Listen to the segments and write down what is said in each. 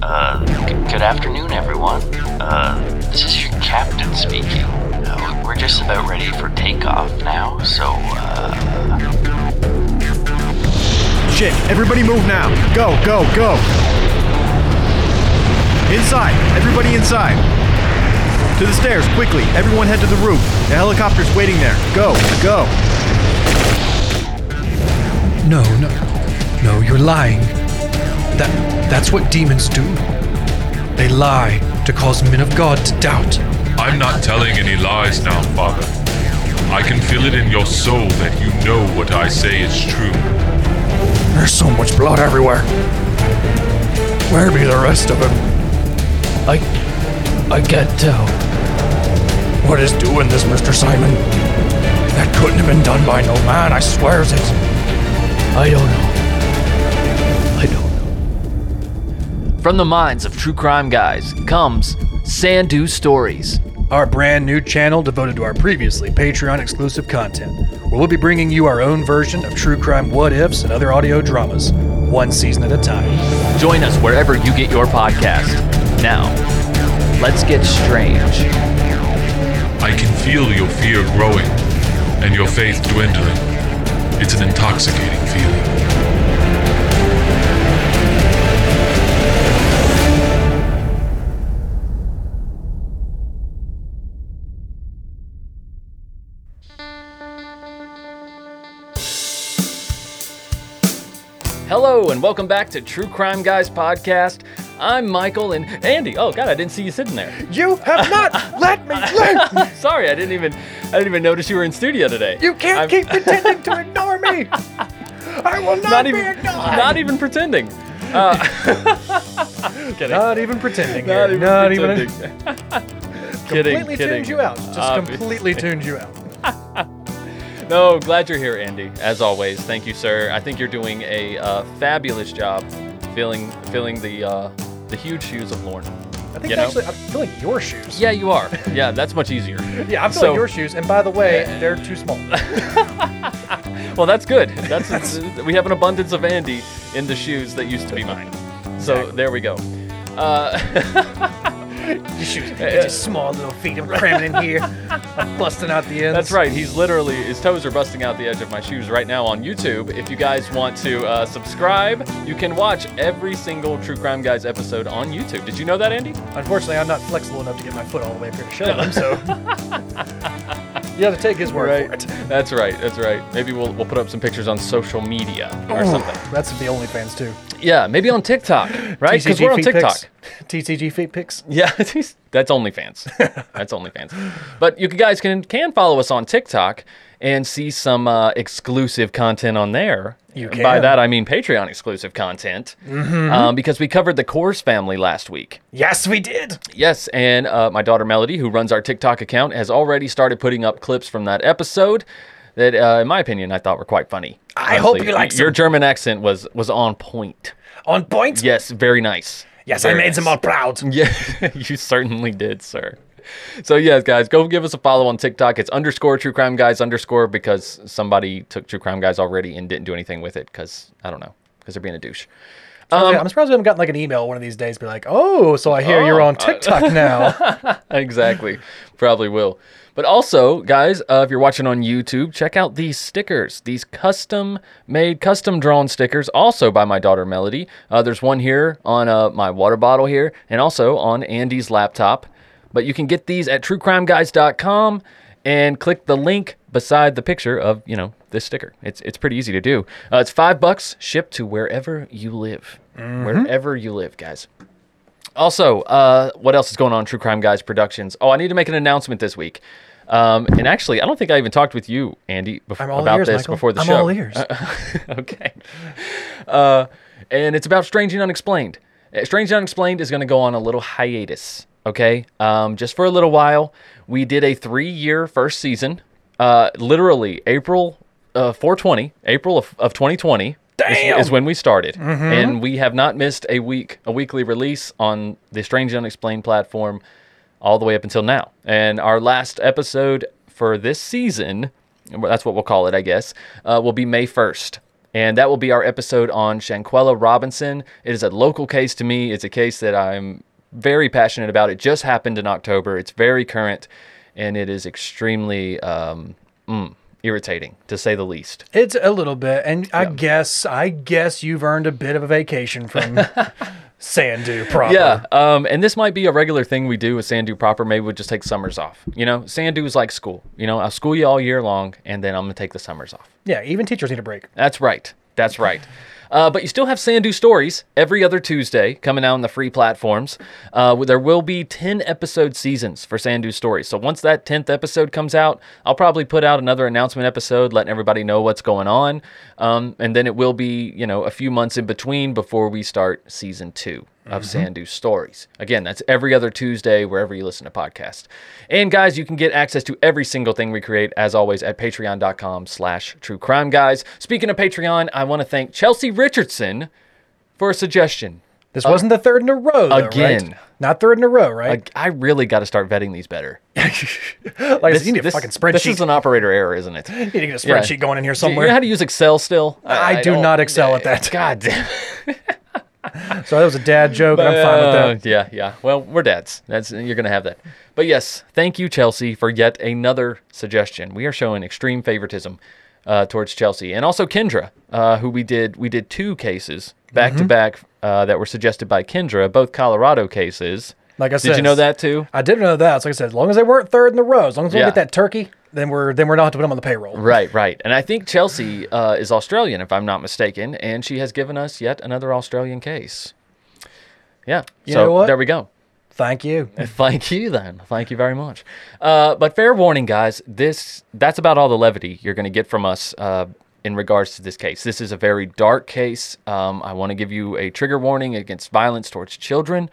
Uh, g- good afternoon, everyone. Uh, this is your captain speaking. Uh, we're just about ready for takeoff now, so, uh, Shit, everybody move now. Go, go, go. Inside, everybody inside. To the stairs, quickly. Everyone head to the roof. The helicopter's waiting there. Go, go. No, no, no, you're lying. That that's what demons do. They lie to cause men of God to doubt. I'm not telling any lies now, Father. I can feel it in your soul that you know what I say is true. There's so much blood everywhere. Where be the rest of him? I I can't tell. What is doing this, Mr. Simon? That couldn't have been done by no man, I swears it. I don't know. From the minds of true crime guys comes Sandu Stories. Our brand new channel devoted to our previously Patreon exclusive content, where we'll be bringing you our own version of true crime what ifs and other audio dramas, one season at a time. Join us wherever you get your podcast. Now, let's get strange. I can feel your fear growing and your faith dwindling. It's an intoxicating feeling. Hello, and welcome back to True Crime Guys podcast. I'm Michael and Andy. Oh God, I didn't see you sitting there. You have not let me live! Sorry, I didn't even I didn't even notice you were in studio today. You can't I'm- keep pretending to ignore me! I will not, not be even ignored! not even pretending. Uh. Not even pretending Not even Not even. pretending. kidding. completely kidding. tuned you out. Just Obviously. completely tuned you out. No, glad you're here, Andy. As always, thank you, sir. I think you're doing a uh, fabulous job filling filling the uh, the huge shoes of Lorne. I think You know? actually I'm filling your shoes. Yeah, you are. Yeah, that's much easier. Yeah, I'm filling So- your shoes, and by the way, they're too small. Well, that's good. That's, we have an abundance of Andy in the shoes that used to be mine. So there we go. Uh, Just small little feet. I'm cramming in here. I'm busting out the ends. that's right. He's literally his toes are busting out the edge of my shoes right now on YouTube. If you guys want to uh, subscribe, you can watch every single True Crime Guys episode on YouTube. Did you know that, Andy? Unfortunately, I'm not flexible enough to get my foot all the way up here to show them, so you have to take his word for it. That's right. That's right. Maybe we'll we'll put up some pictures on social media or something. That's the OnlyFans too. Yeah, maybe on TikTok, right? Because we're on TikTok. TCG feet pics. Yeah, that's OnlyFans. That's OnlyFans. But you guys can can follow us on TikTok and see some uh, exclusive content on there. You can. By that I mean Patreon exclusive content, um, because we covered the Coors family last week. Yes, we did. Yes, and uh, my daughter Melody, who runs our TikTok account, has already started putting up clips from that episode. That, uh, in my opinion, I thought were quite funny. I hope you like Your. German accent was was on point. On point. Yes, very nice. Yes, I made nice. them all proud. Yeah, you certainly did, sir. So yes, guys, go give us a follow on TikTok. It's underscore True Crime Guys underscore because somebody took True Crime Guys already and didn't do anything with it because I don't know because they're being a douche. Um, I'm surprised we haven't gotten like an email one of these days. Be like, oh, so I hear you're Oh, on TikTok now. exactly, probably will. But also, guys, uh, if you're watching on YouTube, check out these stickers. These custom made, custom drawn stickers, also by my daughter Melody. Uh, there's one here on uh, my water bottle here, and also on Andy's laptop. But you can get these at truecrimeguys.com and click the link beside the picture of you know this sticker. It's it's pretty easy to do. Uh, it's five bucks shipped to wherever you live, wherever you live, guys. Also, uh, what else is going on True Crime Guys Productions? Oh, I need to make an announcement this week. Um, and actually, I don't think I even talked with you, Andy, bef- I'm all about ears, this Michael. before the I'm show. all ears. okay. Uh, and it's about Strange and Unexplained. Uh, Strange and Unexplained is going to go on a little hiatus, okay? Um, just for a little while. We did a three year first season, uh, literally April uh, 420, April of, of 2020 is, is when we started. And we have not missed a week, a weekly release on the Strange and Unexplained platform all the way up until now. And our last episode for this season, that's what we'll call it, I guess, uh, will be May 1st. And that will be our episode on Shanquella Robinson. It is a local case to me. It's a case that I'm very passionate about. It just happened in October. It's very current, and it is extremely um, mm, irritating, to say the least. It's a little bit, and I guess I guess you've earned a bit of a vacation from Sandu proper. Yeah, um, and this might be a regular thing we do with Sandu proper. Maybe we'll just take summers off. You know, Sandu is like school. You know, I'll school you all year long, and then I'm gonna take the summers off. yeah. Even teachers need a break. That's right. That's right. Uh, but you still have Sandu Stories every other Tuesday coming out on the free platforms. Uh, there will be 10 episode seasons for Sandu Stories. So once that 10th episode comes out, I'll probably put out another announcement episode letting everybody know what's going on. Um, and then it will be, you know, a few months in between before we start season two of Sandu Stories. Again, that's every other Tuesday wherever you listen to podcasts. And guys, you can get access to every single thing we create as always at patreon.com slash true crime guys. Speaking of Patreon, I want to thank Chelsea Richardson for a suggestion. This wasn't the third in a row, though, right? Uh, Again. Not third in a row, right? I, I really got to start vetting these better. like I said, you need a fucking spreadsheet. This is an operator error, isn't it? you need to get a Yeah. spreadsheet going in here Do you know how to use Excel still? I do don't- not excel at that. God damn. so that was a dad joke, and I'm fine with Uh, that. Yeah, yeah. Well, we're dads. That's you're gonna have that. But yes, thank you, Chelsea, for yet another suggestion. We are showing extreme favoritism uh, towards Chelsea, and also Kendra, uh, who we did we did two cases back Mm-hmm. to back uh, that were suggested by Kendra, both Colorado cases. Like I said, Did you know that too? I didn't know that. So like I said, as long as they weren't third in the row, as long as we Yeah. get that turkey, then we're then we're not to put them on the payroll. Right, right. And I think Chelsea uh, is Australian, if I'm not mistaken, and she has given us yet another Australian case. Yeah. You so know what? there we go. Thank you. Thank you then. Thank you very much. Uh, but fair warning, guys. This that's about all the levity you're going to get from us uh, in regards to this case. This is a very dark case. Um, I want to give you a trigger warning against violence towards children.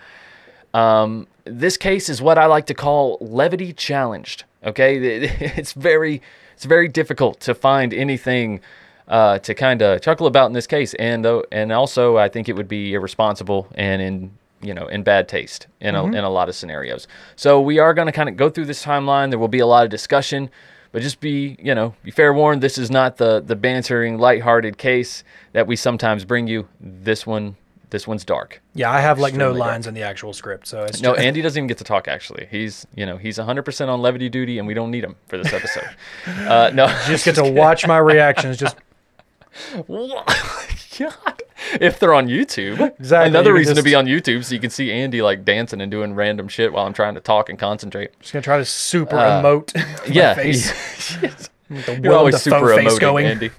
Um, this case is what I like to call levity challenged. Okay, it's very it's very difficult to find anything uh, to kind of chuckle about in this case, and though and also I think it would be irresponsible and in you know in bad taste in a, in a lot of scenarios. So we are going to kind of go through this timeline. There will be a lot of discussion. But just be, you know, be fair warned. This is not the the bantering, lighthearted case that we sometimes bring you. This one, this one's dark. Yeah, I have like no Extremely dark. lines in the actual script, so it's No, just, Andy doesn't even get to talk. Actually, he's you know he's 100% on levity duty, and we don't need him for this episode. uh, no, just get to watch my reactions. Just God. If they're on YouTube, Exactly, Another you can reason to just- be on YouTube so you can see Andy like dancing and doing random shit while I'm trying to talk and concentrate. just gonna try to super Uh, emote. my yeah, face. With the You're Willem always Dafoe super face emoting, going. Andy.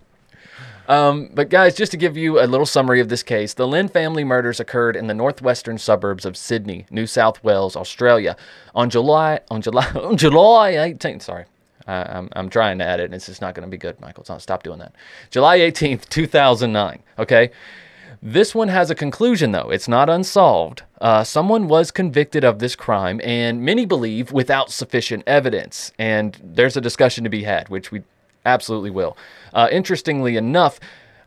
Um, but guys, just to give you a little summary of this case, the Lin family murders occurred in the northwestern suburbs of Sydney, New South Wales, Australia, on July on July on July 18th. Sorry, I I'm I'm trying to add it, and it's just not going to be good, Michael. Not, stop doing that. July 18th, 2009. Okay. This one has a conclusion, though. It's not unsolved. Uh, someone was convicted of this crime, and many believe without sufficient evidence. And there's a discussion to be had, which we absolutely will. Uh, interestingly enough,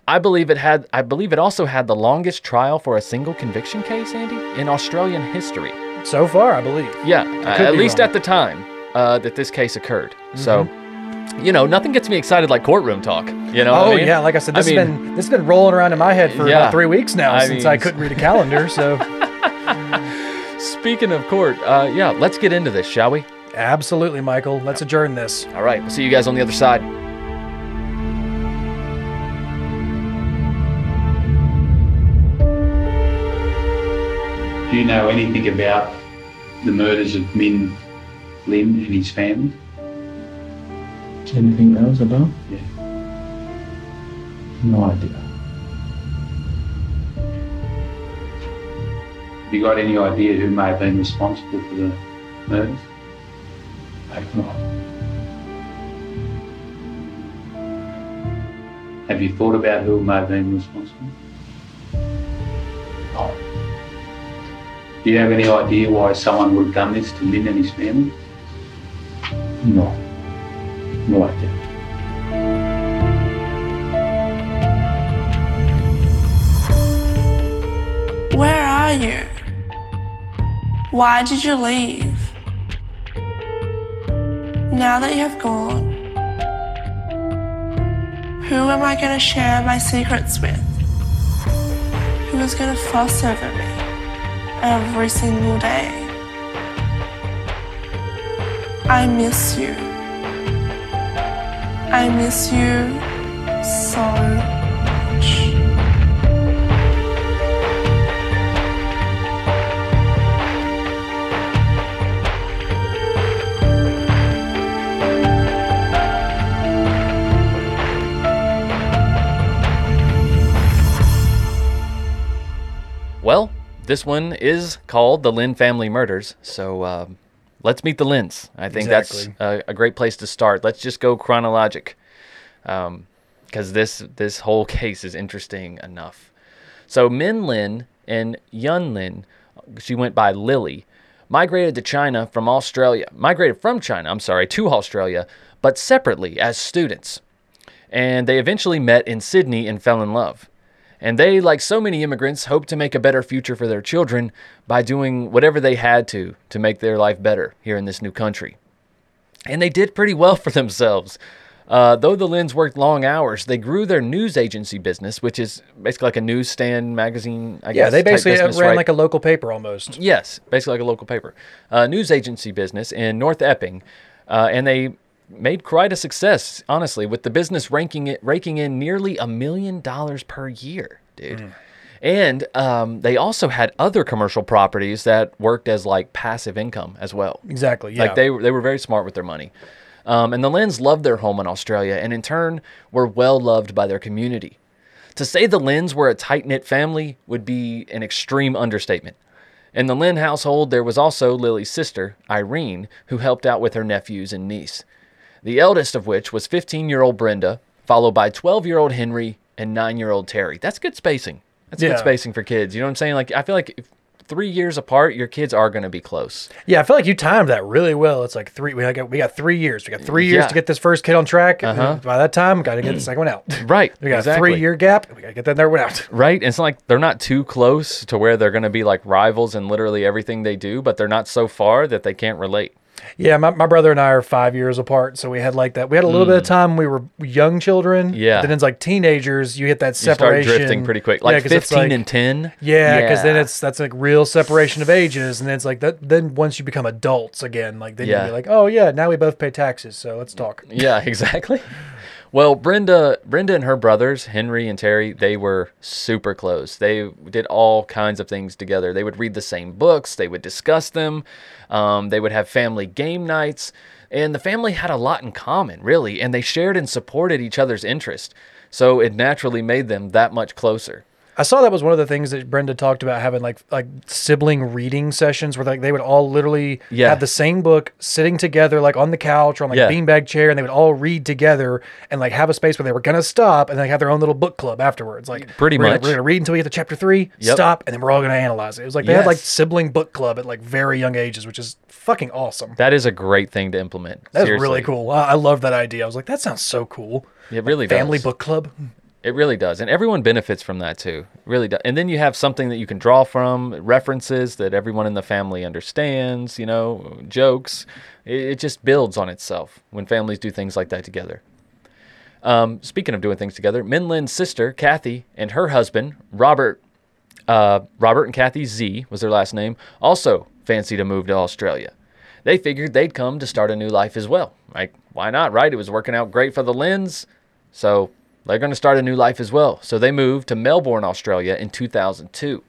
I believe it had. I believe it also had the longest trial for a single conviction case, Andy, in Australian history. So far, I believe. Yeah, uh, at least wrong. at the time uh, that this case occurred. So, you know, nothing gets me excited like courtroom talk. You know? what Oh I mean? yeah, like I said, this I has mean, been this has been rolling around in my head for Yeah. about three weeks now I since mean- I couldn't read a calendar. So Speaking of court, uh, yeah, let's get into this, shall we? absolutely, Michael. Let's adjourn this. All right, we'll see you guys on the other side. Do you know anything about the murders of Min Lin and his family? Anything else about? Yeah. No idea. Have you got any idea who may have been responsible for the murders? I've not. Have you thought about who may have been responsible? Do you have any idea why someone would have done this to Min and his family? No. No idea. Where are you? Why did you leave? Now that you have gone, Who am I going to share my secrets with? Who is going to fuss over me every single day? I miss you. I miss you so this one is called The Lin Family Murders. So um, let's meet the Lins. I think Exactly. that's a, a great place to start. Let's just go chronologic because this, this whole case is interesting enough. So Min Lin and Yun Lin, she went by Lily, migrated to China from Australia, migrated from China, I'm sorry, to Australia, but separately as students. And they eventually met in Sydney and fell in love. And they, like so many immigrants, hoped to make a better future for their children by doing whatever they had to to make their life better here in this new country. And they did pretty well for themselves. Uh, though the Lins worked long hours, they grew their news agency business, which is basically like a newsstand magazine. I Yeah, guess, they basically business, ran right? like a local paper almost. Yes, basically like a local paper. Uh, news agency business in North Epping. Uh, and they made quite a success, honestly, with the business ranking it, raking in nearly a million dollars per year, dude. And um, they also had other commercial properties that worked as like passive income as well. Exactly. Yeah. Like they were- they were very smart with their money. Um, and the Lins loved their home in Australia, and in turn were well loved by their community. To say the Lins were a tight knit family would be an extreme understatement. In the Lin household, there was also Lily's sister, Irene, who helped out with her nephews and niece. The eldest of which was 15 year old Brenda, followed by 12 year old Henry and 9 year old Terry. That's good spacing. That's Yeah. good spacing for kids. You know what I'm saying? Like, I feel like if three years apart, your kids are going to be close. Yeah, I feel like you timed that really well. It's like three. We got we got three years. We got three years Yeah. to get this first kid on track. Uh-huh. By that time, got to get the second one out. Right. We got a three year gap. We got to get that third one out. Right? It's not like they're not too close to where they're going to be like rivals in literally everything they do, but they're not so far that they can't relate. Yeah, my, my brother and I are five years apart, so we had like that. We had a little bit of time. We were young children. Mm. Yeah. Then it's like teenagers. You hit that You start separation. drifting pretty quick. Yeah, Like it's 15 like- and 10. Yeah, because then it's that's like real separation of ages, and then it's like that. Then once you become adults again, like then Yeah. you're like, oh yeah, now we both pay taxes, so let's talk. Yeah, exactly. Well, Brenda, Brenda and her brothers, Henry and Terry, they were super close. They did all kinds of things together. They would read the same books, they would discuss them, um, they would have family game nights, and the family had a lot in common, really, and they shared and supported each other's interest. So it naturally made them that much closer. I saw that was one of the things that Brenda talked about having like like sibling reading sessions where like they would all literally Yeah. have the same book sitting together like on the couch or on like Yeah. a beanbag chair and they would all read together and like have a space where they were gonna stop and then have their own little book club afterwards. Like Pretty we're gonna- much. we're gonna read until we get to chapter three, Yep. stop, and then we're all gonna analyze it. It was like they had like sibling book club at like very young ages, which is fucking awesome. That is a great thing to implement. That's really cool. I, I love that idea. I was like, that sounds so cool. It really Family does. book club. It really does. And everyone benefits from that too. It really does. And then you have something that you can draw from, references that everyone in the family understands, you know, jokes. It, it just builds on itself when families do things like that together. Um, speaking of doing things together, Min Lin's sister, Kathy, and her husband, Robert, uh, Robert and Kathy Z was their last name, also fancy to move to Australia. They figured they'd come to start a new life as well. Like, why not, right? It was working out great for the Lins. So they're going to start a new life as well. So they moved to Melbourne, Australia in 2002.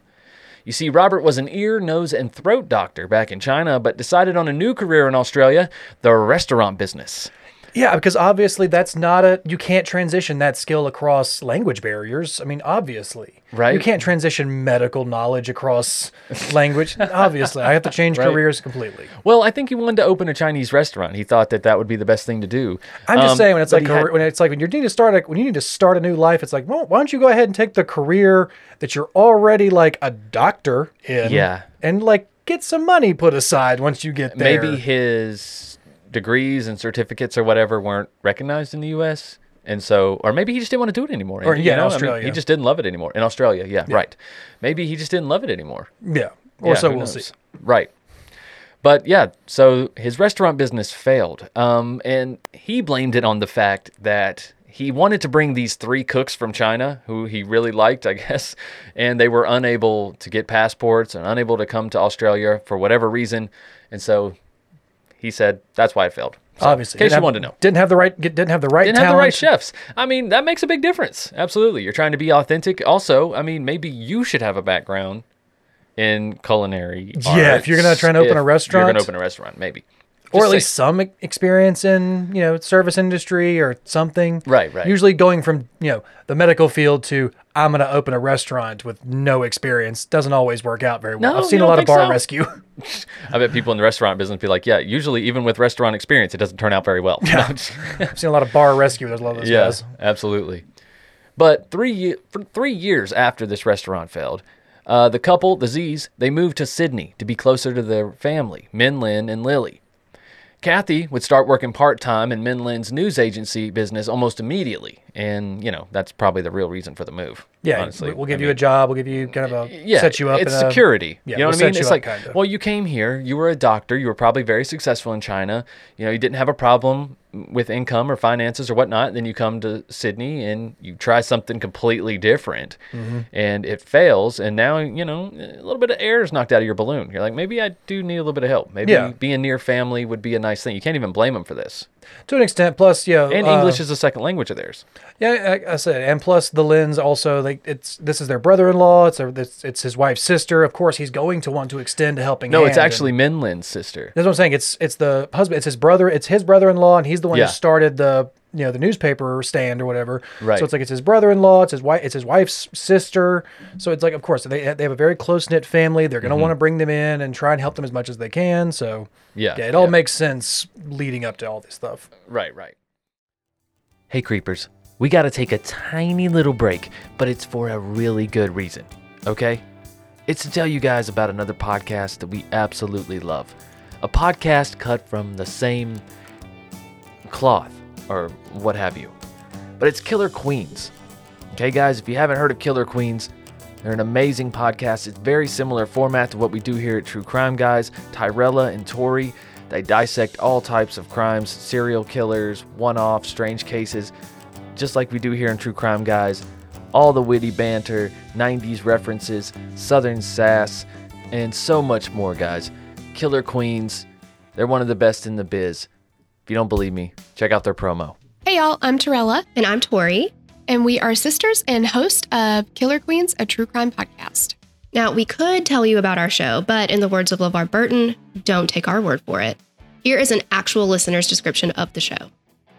You see, Robert was an ear, nose, and throat doctor back in China, but decided on a new career in Australia the restaurant business. Yeah, because obviously that's not a you can't transition that skill across language barriers. I mean, obviously. Right. You can't transition medical knowledge across language. obviously, I have to change Right. careers completely. Well, I think he wanted to open a Chinese restaurant. He thought that that would be the best thing to do. I'm just Um, saying when it's like had- when it's like when you need to start a when you need to start a new life, it's like, well, why don't you go ahead and take the career that you're already like a doctor in, Yeah. and like get some money put aside once you get there. maybe his degrees and certificates or whatever weren't recognized in the U.S. And so, or maybe he just didn't want to do it anymore. Or, you yeah, in know? I mean, Australia. he just didn't love it anymore. In Australia, yeah, right. Maybe he just didn't love it anymore. yeah, or Yeah, so we'll knows? see. Right. But yeah, so his restaurant business failed. Um, and he blamed it on the fact that he wanted to bring these three cooks from China who he really liked, I guess, and they were unable to get passports and unable to come to Australia for whatever reason. And so he said that's why it failed. So, Obviously, in case didn't you have- wanted to know. didn't have the right didn't have the right Didn't talent. have the right chefs. I mean, that makes a big difference. Absolutely. You're trying to be authentic. Also, I mean, maybe you should have a background in culinary. Yeah, if you're gonna try and open a restaurant, You're going to open a restaurant, maybe. Or at say- least some experience in you know service industry or something. Right, right. Usually going from you know the medical field to I'm going to open a restaurant with no experience doesn't always work out very well. No, I've seen a lot of bar so? rescue. I bet people in the restaurant business be like, yeah, usually even with restaurant experience, it doesn't turn out very well. Yeah. I've seen a lot of bar rescue. There's a lot of those yeah, guys. absolutely. But three for three years after this restaurant failed, uh, the couple, the Z's, they moved to Sydney to be closer to their family, Min Lin and Lily. Kathy would start working part time in Min Lin's news agency business almost immediately, and you know that's probably the real reason for the move. Yeah, honestly, we- we'll give I you mean- a job. We'll give you kind of a yeah, set you up. It's in a- security. Yeah, you know we'll what I mean? It's like, kinda. well, you came here, you were a doctor, you were probably very successful in China. You know, you didn't have a problem with income or finances or whatnot. Then you come to Sydney and you try something completely different, Mm-hmm. and it fails. And now you know a little bit of air is knocked out of your balloon. You're like, maybe I do need a little bit of help. Maybe Yeah. being near family would be a nice thing. You can't even blame them for this. To an extent. Plus, you know, And uh, English is a second language of theirs. Yeah, I, I said, and plus the Lins also like it's this is their brother-in-law. It's a, it's, it's his wife's sister. Of course, he's going to want to extend a helping. No, it's and- actually Min Lin's sister. That's what I'm saying. It's it's the husband. It's his brother. It's his brother-in-law, and he's the one Yeah. who started the you know the newspaper stand or whatever. Right. So it's like it's his brother-in-law. It's his wife. It's his wife's sister. So it's like, of course, they they have a very close knit family. They're Mm-hmm. going to want to bring them in and try and help them as much as they can. So Yeah, yeah, it all yeah. makes sense leading up to all this stuff. Right, right. Hey, creepers. We got to take a tiny little break, but it's for a really good reason, okay? It's to tell you guys about another podcast that we absolutely love. A podcast cut from the same cloth, or what have you. But it's Killer Queens. Okay, guys, if you haven't heard of Killer Queens, they're an amazing podcast. It's very similar format to what we do here at True Crime Guys. Tyrella and Tori, they dissect all types of crimes, serial killers, one-off, strange cases, just like we do here in True Crime Guys. All the witty banter, 90s references, southern sass, and so much more, guys. Killer Queens, they're one of the best in the biz. If you don't believe me, check out their promo. Hey y'all, I'm Torella, And I'm Tori. and we are sisters and host of Killer Queens, a true crime podcast. Now, we could tell you about our show, but in the words of LeVar Burton, don't take our word for it. Here is an actual listener's description of the show.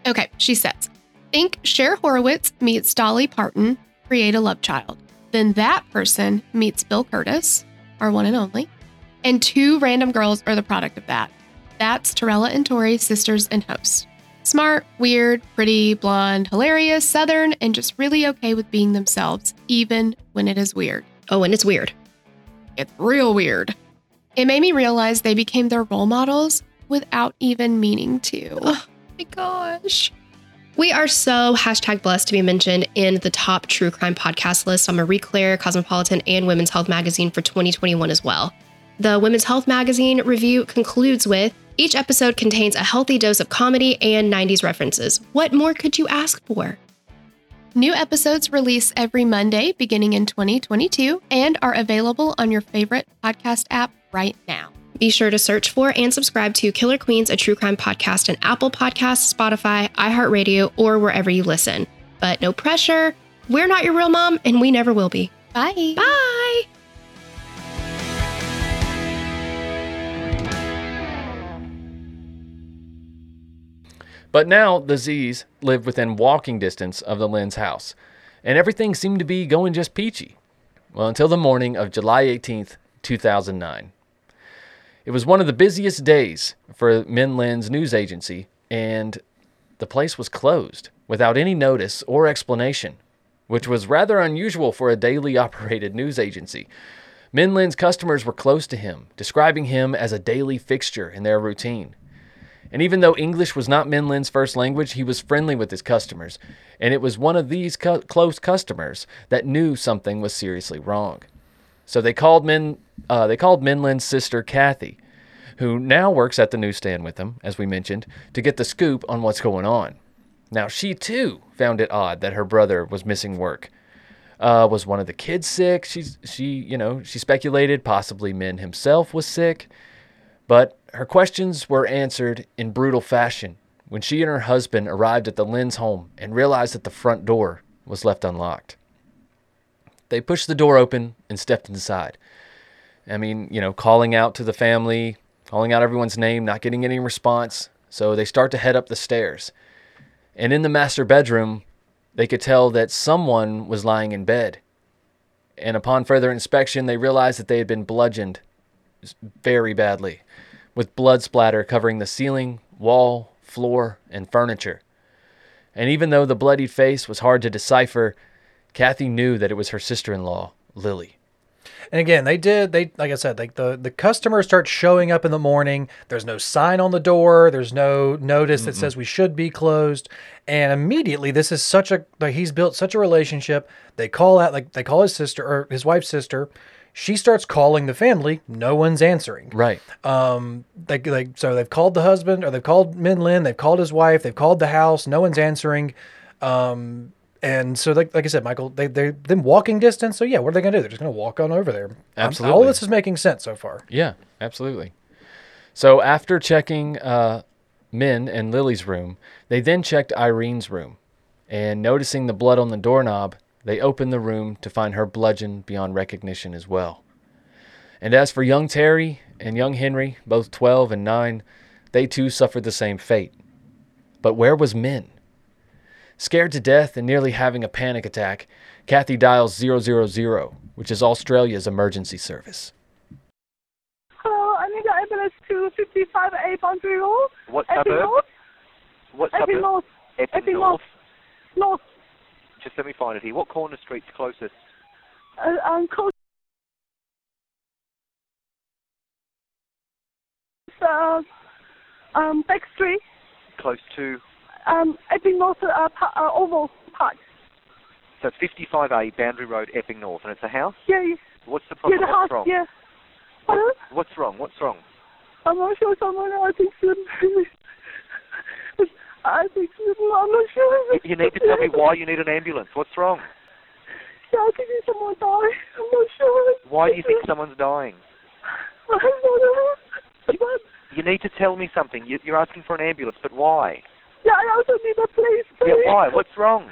Okay, she says, think Cher Horowitz meets Dolly Parton, create a love child. Then that person meets Bill Kurtis, our one and only, and two random girls are the product of that. That's Torella and Tori, sisters and hosts. Smart, weird, pretty, blonde, hilarious, southern, and just really okay with being themselves, even when it is weird. Oh, and it's weird. It's real weird. It made me realize they became their role models without even meaning to. Oh my gosh. We are so hashtag blessed to be mentioned in the top true crime podcast list on Marie Claire, Cosmopolitan, and Women's Health Magazine for 2021 as well. The Women's Health Magazine review concludes with each episode contains a healthy dose of comedy and 90s references. What more could you ask for? New episodes release every Monday beginning in 2022 and are available on your favorite podcast app right now. Be sure to search for and subscribe to Killer Queens, a true crime podcast on Apple Podcasts, Spotify, iHeartRadio, or wherever you listen. But no pressure. We're not your real mom, and we never will be. Bye. Bye. But now the Z's lived within walking distance of the Lin's house, and everything seemed to be going just peachy. Well, until the morning of July 18th, 2009. It was one of the busiest days for Min Lin's news agency, and the place was closed without any notice or explanation, which was rather unusual for a daily operated news agency. Min Lin's customers were close to him, describing him as a daily fixture in their routine. And even though English was not Min Lin's first language, he was friendly with his customers. And it was one of these close customers that knew something was seriously wrong. So they called Min, uh, they called Min Lin's sister Kathy, who now works at the newsstand with him, as we mentioned, to get the scoop on what's going on. Now, she too found it odd that her brother was missing work. Uh, was one of the kids sick? She's, she, you know, she speculated possibly Min himself was sick. But her questions were answered in brutal fashion when she and her husband arrived at the Lin's home and realized that the front door was left unlocked. They pushed the door open and stepped inside. I mean, you know, calling out to the family, calling out everyone's name, not getting any response. So they start to head up the stairs. And in the master bedroom, they could tell that someone was lying in bed. And upon further inspection, they realized that they had been bludgeoned very badly, with blood splatter covering the ceiling, wall, floor, and furniture. And even though the bloodied face was hard to decipher, Kathy knew that it was her sister in law, Lily. And again, they did. They like I said, like the the customers start showing up in the morning. There's no sign on the door. There's no notice that says we should be closed. And immediately, this is such a like he's built such a relationship. They call out like they call his sister or his wife's sister. She starts calling the family. No one's answering. Right. Um. Like like so they've called the husband or they've called Min Lin. They've called his wife. They've called the house. No one's answering. Um. And so, like, like I said, Michael, they they them walking distance. So yeah, what are they gonna do? They're just gonna walk on over there. I'm- all this is making sense so far. Yeah, absolutely. So after checking uh, Min and Lily's room, they then checked Irene's room. And noticing the blood on the doorknob, they opened the room to find her bludgeoned beyond recognition as well. And as for young Terry and young Henry, both 12 and 9, they too suffered the same fate. But where was Min? Scared to death and nearly having a panic attack, Kathy dials 000, which is Australia's emergency service. Hello, I need an ambulance to 55A Boundary Road. What Epping suburb? North. What Epping suburb? North. Epping Epping North. North. Just let me find it here. What corner street's closest? Uh, um, close. Uh, um, Back Street. Close to. Um, Epping North uh, pa- uh, Oval Park. So it's 55A Boundary Road, Epping North, and it's a house. Yeah, yeah, What's the yeah problem? the house. What's wrong? Yeah. Pardon? What's wrong? What's wrong? I'm not sure someone I think. I think I'm not sure. You need to tell me why you need an ambulance. What's wrong? Yeah, I think someone died. I'm not sure. Why do you think someone's dying? I don't know. You need to tell me something. You- You're asking for an ambulance, but why? yeah, I also need a place. Yeah, why? What's wrong?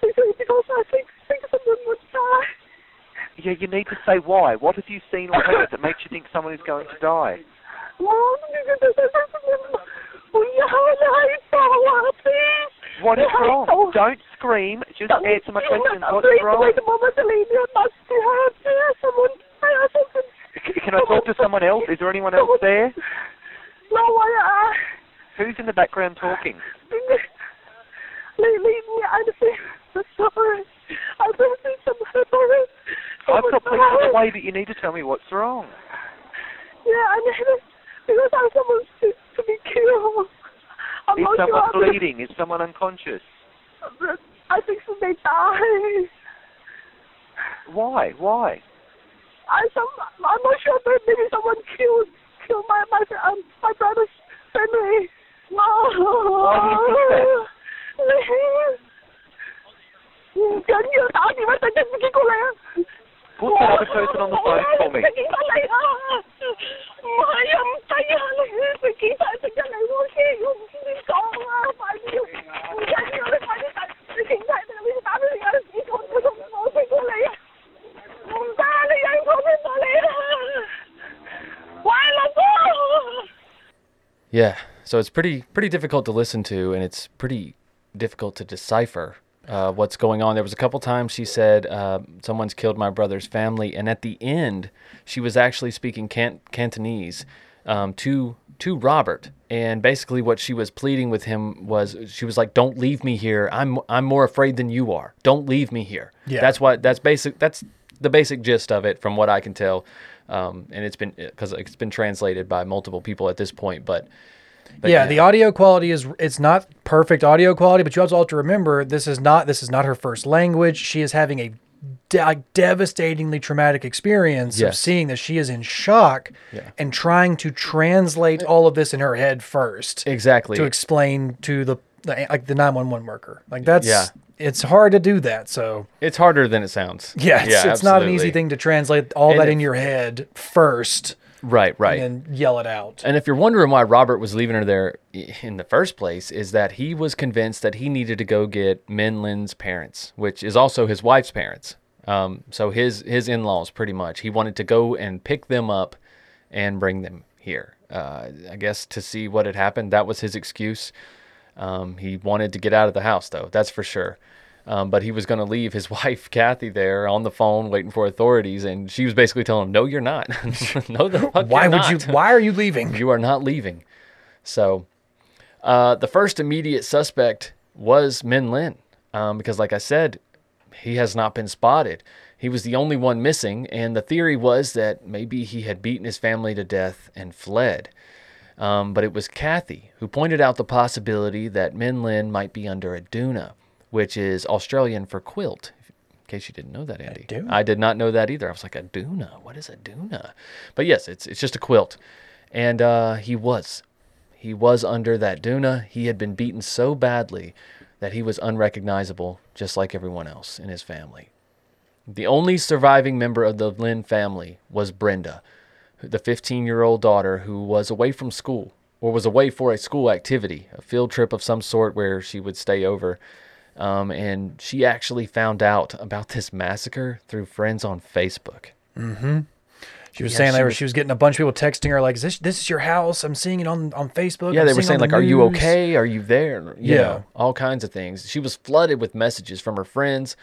Because I think think someone would die. Yeah, you need to say why. What have you seen or heard that makes you think someone is going to die? Please. What is wrong? Don't scream. Just answer my question. What's wrong? Wait a moment, Celine. You must have someone. I have something. Can I talk to someone else? Is there anyone else there? No, I. Who's in the background talking? Uh, leave, leave me. I'm sorry. I'm sorry. I've got on the way, but you need to tell me what's wrong. Yeah, I need it because I'm someone be killed. I'm Is someone. Bleeding? Is someone unconscious? I think they die. Why? Why? I some I'm not sure, maybe someone killed killed my my um, my brother's family. No. Why do you think Gần như tao đi với tình hình cái cô lẹ. Put that other person on the phone for me. Yeah, so it's pretty pretty difficult to listen to, and it's pretty difficult to decipher uh, what's going on. There was a couple times she said, uh, "Someone's killed my brother's family," and at the end, she was actually speaking can- Cantonese um, to to Robert, and basically what she was pleading with him was, she was like, "Don't leave me here. I'm I'm more afraid than you are. Don't leave me here." Yeah. that's what that's basic. That's the basic gist of it, from what I can tell. Um, and it's been because it's been translated by multiple people at this point, but. But yeah, the audio quality is it's not perfect audio quality, but you also have to remember this is not this is not her first language. She is having a de- devastatingly traumatic experience of seeing that she is in shock Yeah. and trying to translate all of this in her head first. Exactly. To explain to the the, like the 911 worker. Like that's Yeah. it's hard to do that. So It's harder than it sounds. yeah, it's, it's not an easy thing to translate all And that in your head first Right, right. and yell it out. And if you're wondering why Robert was leaving her there in the first place, is that he was convinced that he needed to go get Min Lin's parents, which is also his wife's parents. Um, so his his in-laws, pretty much. He wanted to go and pick them up and bring them here. Uh, I guess to see what had happened. That was his excuse. Um, he wanted to get out of the house, though. That's for sure. Um, but he was going to leave his wife Kathy there on the phone waiting for authorities, and she was basically telling him, "No, you're not. no, the fuck Why would not. you? Why are you leaving? You are not leaving. So, uh, the first immediate suspect was Min Lin, um, because, like I said, he has not been spotted. He was the only one missing, and the theory was that maybe he had beaten his family to death and fled. Um, but it was Kathy who pointed out the possibility that Min Lin might be under a Doona, which is Australian for quilt. In case you didn't know that, Andy. Doona? I did not know that either. I was like, a Doona? What is a Doona? But yes, it's, it's just a quilt. And uh, he was. He was under that Doona. He had been beaten so badly that he was unrecognizable, just like everyone else in his family. The only surviving member of the Lin family was Brenda, the 15 year old daughter who was away from school or was away for a school activity, a field trip of some sort where she would stay over. Um, and she actually found out about this massacre through friends on Facebook. Mm-hmm. She was Yeah, saying she they were, was- she was getting a bunch of people texting her like, "Is this this is your house? I'm seeing it on on Facebook." Yeah, I'm they were saying like, "Are you okay? Are you there?" You Yeah. know, all kinds of things. She was flooded with messages from her friends,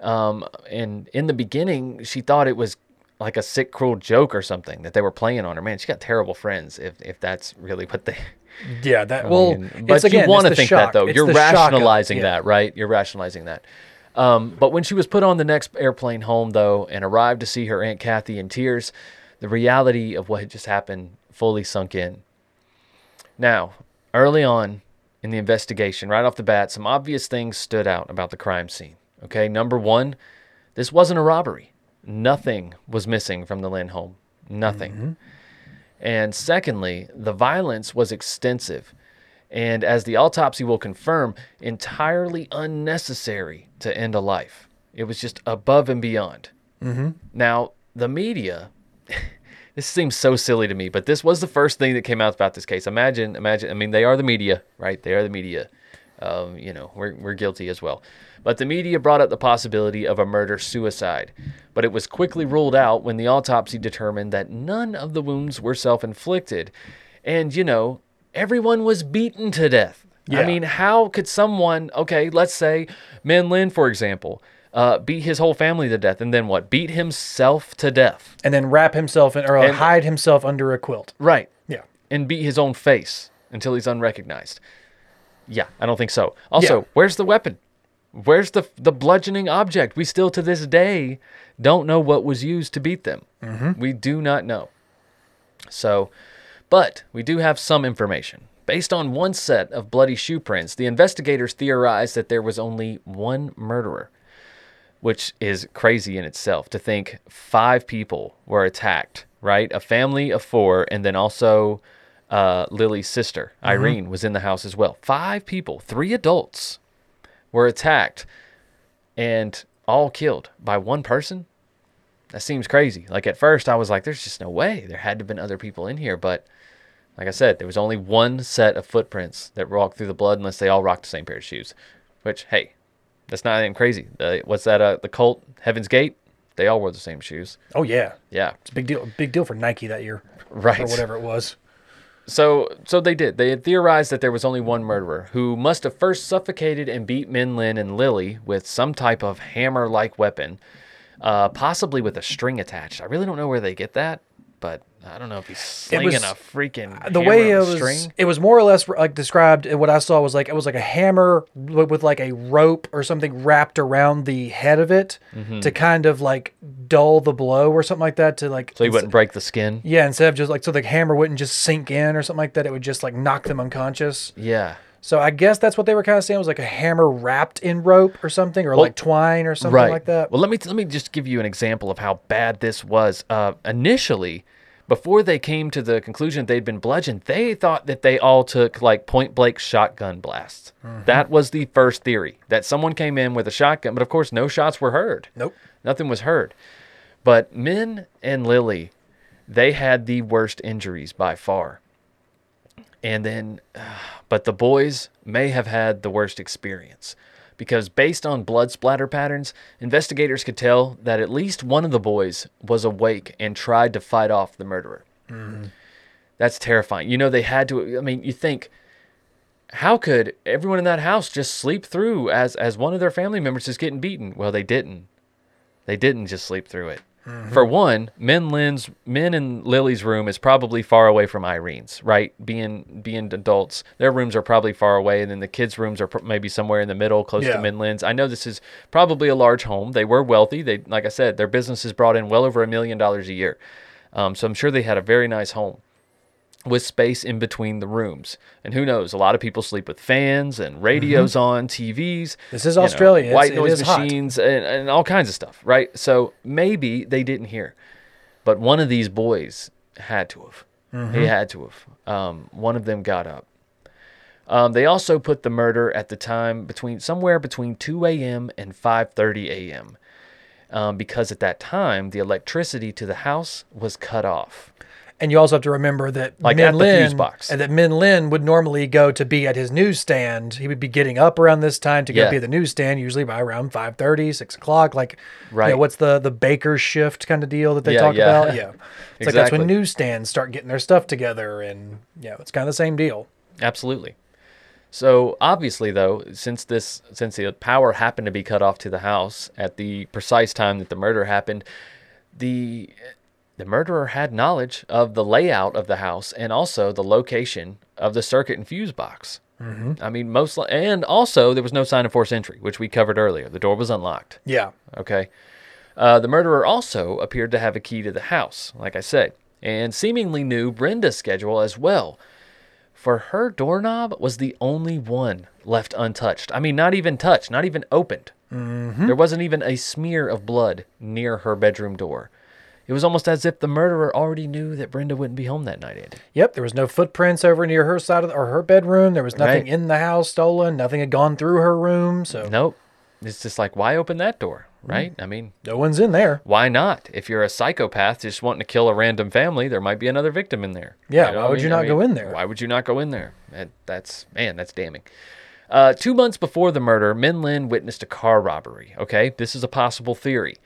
um, and in the beginning, she thought it was like a sick, cruel joke or something that they were playing on her. Man, she got terrible friends. If if that's really what they. Yeah, that I well, mean, it's but again, you want to think shock. that though. It's You're shock of rationalizing yeah. that, right? You're rationalizing that. Um, but when she was put on the next airplane home, though, and arrived to see her Aunt Kathy in tears, the reality of what had just happened fully sunk in. Now, early on in the investigation, right off the bat, some obvious things stood out about the crime scene. Okay, number one, this wasn't a robbery. Nothing was missing from the Lin home. Nothing. And secondly, the violence was extensive and, as the autopsy will confirm, entirely unnecessary to end a life. It was just above and beyond. Mm-hmm. Now, the media, this seems so silly to me, but this was the first thing that came out about this case. Imagine, imagine, I mean, they are the media, right? They are the media. Um, you know, we're, we're guilty as well. But the media brought up the possibility of a murder suicide, but it was quickly ruled out when the autopsy determined that none of the wounds were self inflicted. And, you know, everyone was beaten to death. I mean, how could someone, okay, let's say Min Lin, for example, uh, beat his whole family to death and then what? Beat himself to death. and then wrap himself in or And- hide himself under a quilt. Right. Yeah. And beat his own face until he's unrecognized. Yeah, I don't think so. Also, Yeah. where's the weapon? Where's the the bludgeoning object? We still to this day don't know what was used to beat them. Mhm. We do not know. So, but we do have some information. Based on one set of bloody shoe prints, the investigators theorized that there was only one murderer, which is crazy in itself to think five people were attacked, right? A family of four, and then also uh, Lily's sister, Irene, was in the house as well. Five people, three adults, were attacked and all killed by one person. That seems crazy. Like at first, I was like, there's just no way. There had to have been other people in here. But like I said, there was only one set of footprints that walked through the blood unless they all rocked the same pair of shoes. Which, hey, that's not even crazy. Uh, what's that? Uh, the cult, Heaven's Gate? They all wore the same shoes. Oh yeah, Yeah. it's a big deal. Big deal for Nike that year, Right. Or whatever it was. So, so they did. They had theorized that there was only one murderer who must have first suffocated and beat Min Lin and Lily with some type of hammer-like weapon, uh, possibly with a string attached. I really don't know where they get that, but I don't know if he's slinging was- a freaking the way it was, string. it was more or less like described. What I saw was like it was like a hammer with, with like a rope or something wrapped around the head of it Mhm. to kind of like dull the blow or something like that. To like So he wouldn't break the skin. Yeah, instead of just like so the hammer wouldn't just sink in or something like that. It would just like knock them unconscious. Yeah. So I guess that's what they were kind of saying was like a hammer wrapped in rope or something, or Well, like twine or something right. like that. Well, let me let me just give you an example of how bad this was. Uh, initially, before they came to the conclusion they'd been bludgeoned, they thought that they all took like point blank shotgun blasts. That was the first theory that someone came in with a shotgun, but of course, no shots were heard. Nope. Nothing was heard. But Min and Lily, they had the worst injuries by far. And then, but the boys may have had the worst experience because based on blood splatter patterns, investigators could tell that at least one of the boys was awake and tried to fight off the murderer. Mm-hmm. That's terrifying. You know, they had to, I mean, you think, how could everyone in that house just sleep through as, as one of their family members is getting beaten? Well, they didn't. They didn't just sleep through it. For one, Min Lin's Min and Lily's room is probably far away from Irene's, right? Being being adults, their rooms are probably far away, and then the kids' rooms are pr- maybe somewhere in the middle, close Yeah. to Min. I know this is probably a large home. They were wealthy. They, like I said, their business has brought in well over a million dollars a year. Um, so I'm sure they had a very nice home with space in between the rooms. And who knows? A lot of people sleep with fans and radios on, TVs. This is know, Australia. It's- white noise machines, and, and all kinds of stuff, right? So maybe they didn't hear, but one of these boys had to have. He Mhm. had to have. Um, one of them got up. Um, they also put the murder at the time between somewhere between 2 a.m. and 5:30 a.m. Um, because at that time the electricity to the house was cut off. And you also have to remember that Like Min at the fuse Lin, box. and that Min Lin would normally go to be at his newsstand. He would be getting up around this time to go Yeah. be at the newsstand, usually by around 5.30, 6 o'clock. Like, you know, Right. what's the the baker's shift kind of deal that they Yeah, talk yeah. about? Yeah, it's like that's when newsstands start getting their stuff together, and yeah, it's kind of the same deal. Absolutely. So obviously, though, since this since the power happened to be cut off to the house at the precise time that the murder happened, the the murderer had knowledge of the layout of the house and also the location of the circuit and fuse box. Mhm. I mean, most li- and also there was no sign of forced entry, which we covered earlier. The door was unlocked. Yeah. Okay. Uh, the murderer also appeared to have a key to the house, like I said, and seemingly knew Brenda's schedule as well. For her doorknob was the only one left untouched. I mean, not even touched, not even opened. Mhm. There wasn't even a smear of blood near her bedroom door. It was almost as if the murderer already knew that Brenda wouldn't be home that night, Andy. Yep, there was no footprints over near her side of the, or her bedroom. There was nothing Right. in the house stolen. Nothing had gone through her room. So Nope. It's just like, why open that door, right? I mean, no one's in there. why not? If you're a psychopath just wanting to kill a random family, there might be another victim in there. Yeah, know why what I would you not I go in there? Why would you not go in there? That, that's man, that's damning. Uh, two months before the murder, Min Lin witnessed a car robbery. Okay, this is a possible theory.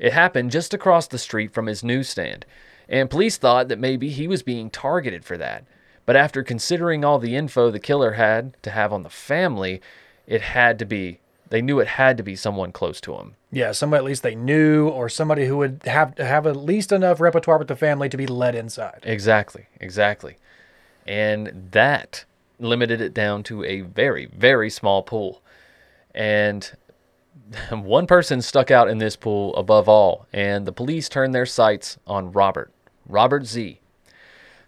It happened just across the street from his newsstand, and police thought that maybe he was being targeted for that. But after considering all the info the killer had to have on the family, it had to be. They knew it had to be someone close to him. Yeah, somebody at least they knew, or somebody who would have have at least enough repertoire with the family to be let inside. Exactly, exactly. And that limited it down to a very, very small pool. And one person stuck out in this pool above all, and the police turned their sights on Robert, Robert Xie.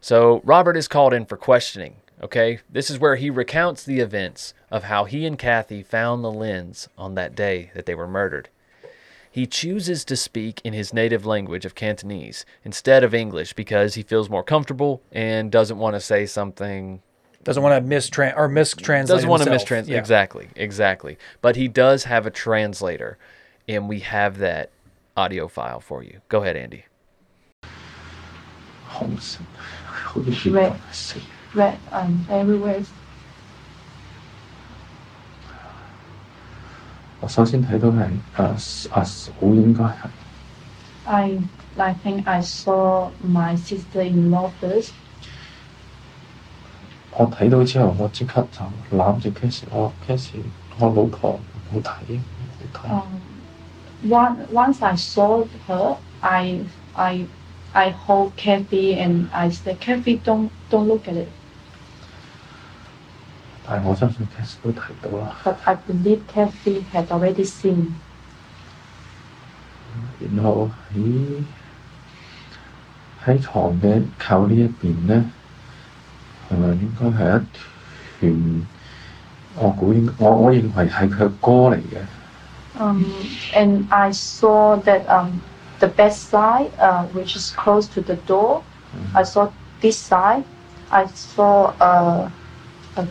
So Robert is called in for questioning. Okay, this is where he recounts the events of how he and Kathy found the Lins on that day that they were murdered. He chooses to speak in his native language of Cantonese instead of English because he feels more comfortable and doesn't want to say something Doesn't want to mistran or mistranslate. Doesn't want to himself. mistranslate. Yeah. Exactly, exactly. But he does have a translator, and we have that audio file for you. Go ahead, Andy. 红色，好似血 Red. 咁色。 red um, everywhere. 我首先睇到系诶阿嫂应该系 I I think I saw my sister-in-law first. 我睇到之後，我即刻就攬住 Cassie，我 Cassie，我老婆唔好睇，唔好睇。 Um, one, once I saw her, I I I hold Kathy and I said, Kathy, don't don't look at it. 但係我相信 Cassie 都睇到啦。 But I believe Kathy had already seen. 然後喺喺床嘅靠呢一邊咧， 诶、应该系一团，我估应我我认为系佢嘅歌嚟嘅。 Um, and I saw that um, the bedside, uh, which is close to the door, I saw this side. I saw a a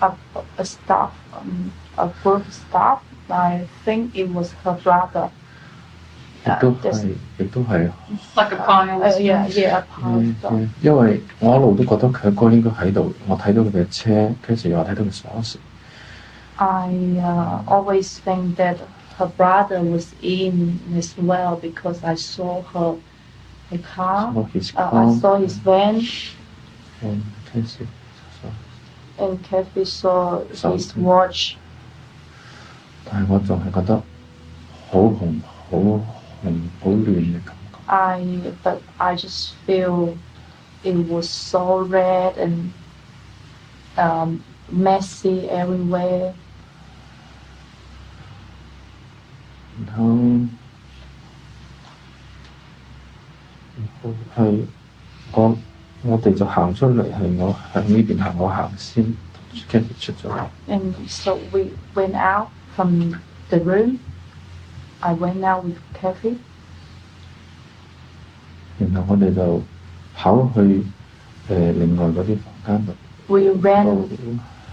a, a staff, um, a group staff. I think it was her brother. 亦都係亦都係 Like a pile. Uh, yeah, yeah, a pile. 嗯嗯因為我一路都覺得佢阿哥應該喺度，我睇到佢嘅車，跟住又睇到佢鎖匙。 I uh, always think that her brother was in as well because I saw her the car. Saw his Uh, I car. saw his van 嗯，跟住 and Kathy saw his Something. watch. 但係我仲係覺得好紅、好 红、好乱嘅感觉。 I but I just feel it was so red and um, messy everywhere. 然后然后系我我哋就行出嚟，系我向呢边行，我行先，跟住出咗嚟。 And so we went out from the room. I went out with Kathy. 然后我哋就跑去诶、呃另外嗰啲房间度。 We ran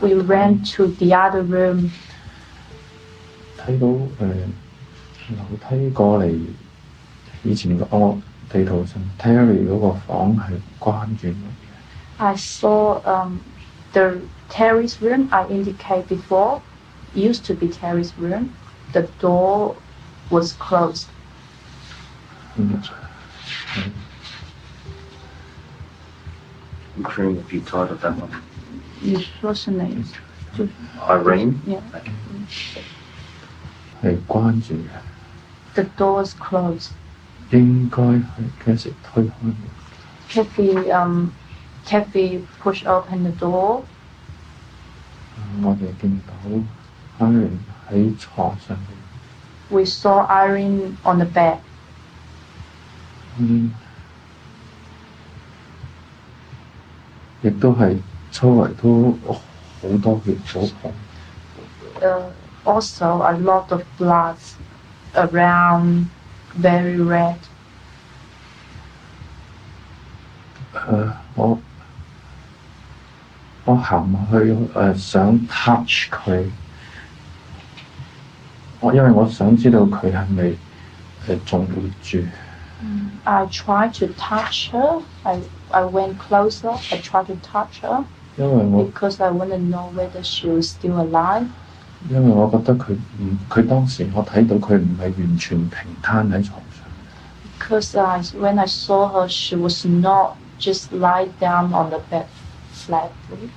we ran to the other room. 睇到诶、呃、楼梯过嚟，以前个我地图上 Terry 嗰个房系关住嘅。 I saw um, the Terry's room I indicated before used to be Terry's room. The door was closed. 嗯 I'm curious if you thought of that one. You what's your name? Irene? Yeah. 系关住嘅， The door was closed. 应该系几时推开嘅？ Kathy um Kathy pushed open the door. 我哋见到 Irene 喺床上面， We saw Irene on the bed. 嗯，亦都系周围都好多血，好红。 Uh, also a lot of blood around, very red. 诶、我我行埋去诶、想 touch 佢， 我因为我想知道佢系咪诶仲活住。 I tried to touch her. I, I went closer. I tried to touch her 因为我 because I want to know whether she was still alive. 因为我觉得佢唔佢当时我睇到佢唔系完全平摊喺床上， Because I, when I saw her, she was not just lie down on the bed flatly.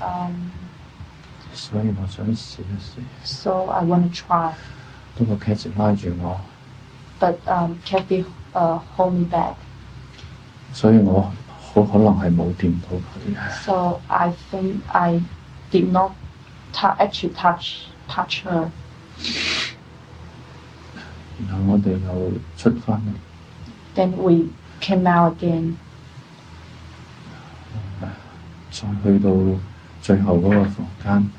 Um, 所以我想試一試。 so I want to try. 不過 Cat 拉住我， But um, Kathy uh, hold me back. 所以我好可能係冇掂到佢。 So I think I did not tou- actually touch touch her. 然後我哋又出翻嚟， Then we came out again. 再去到最後嗰個房間，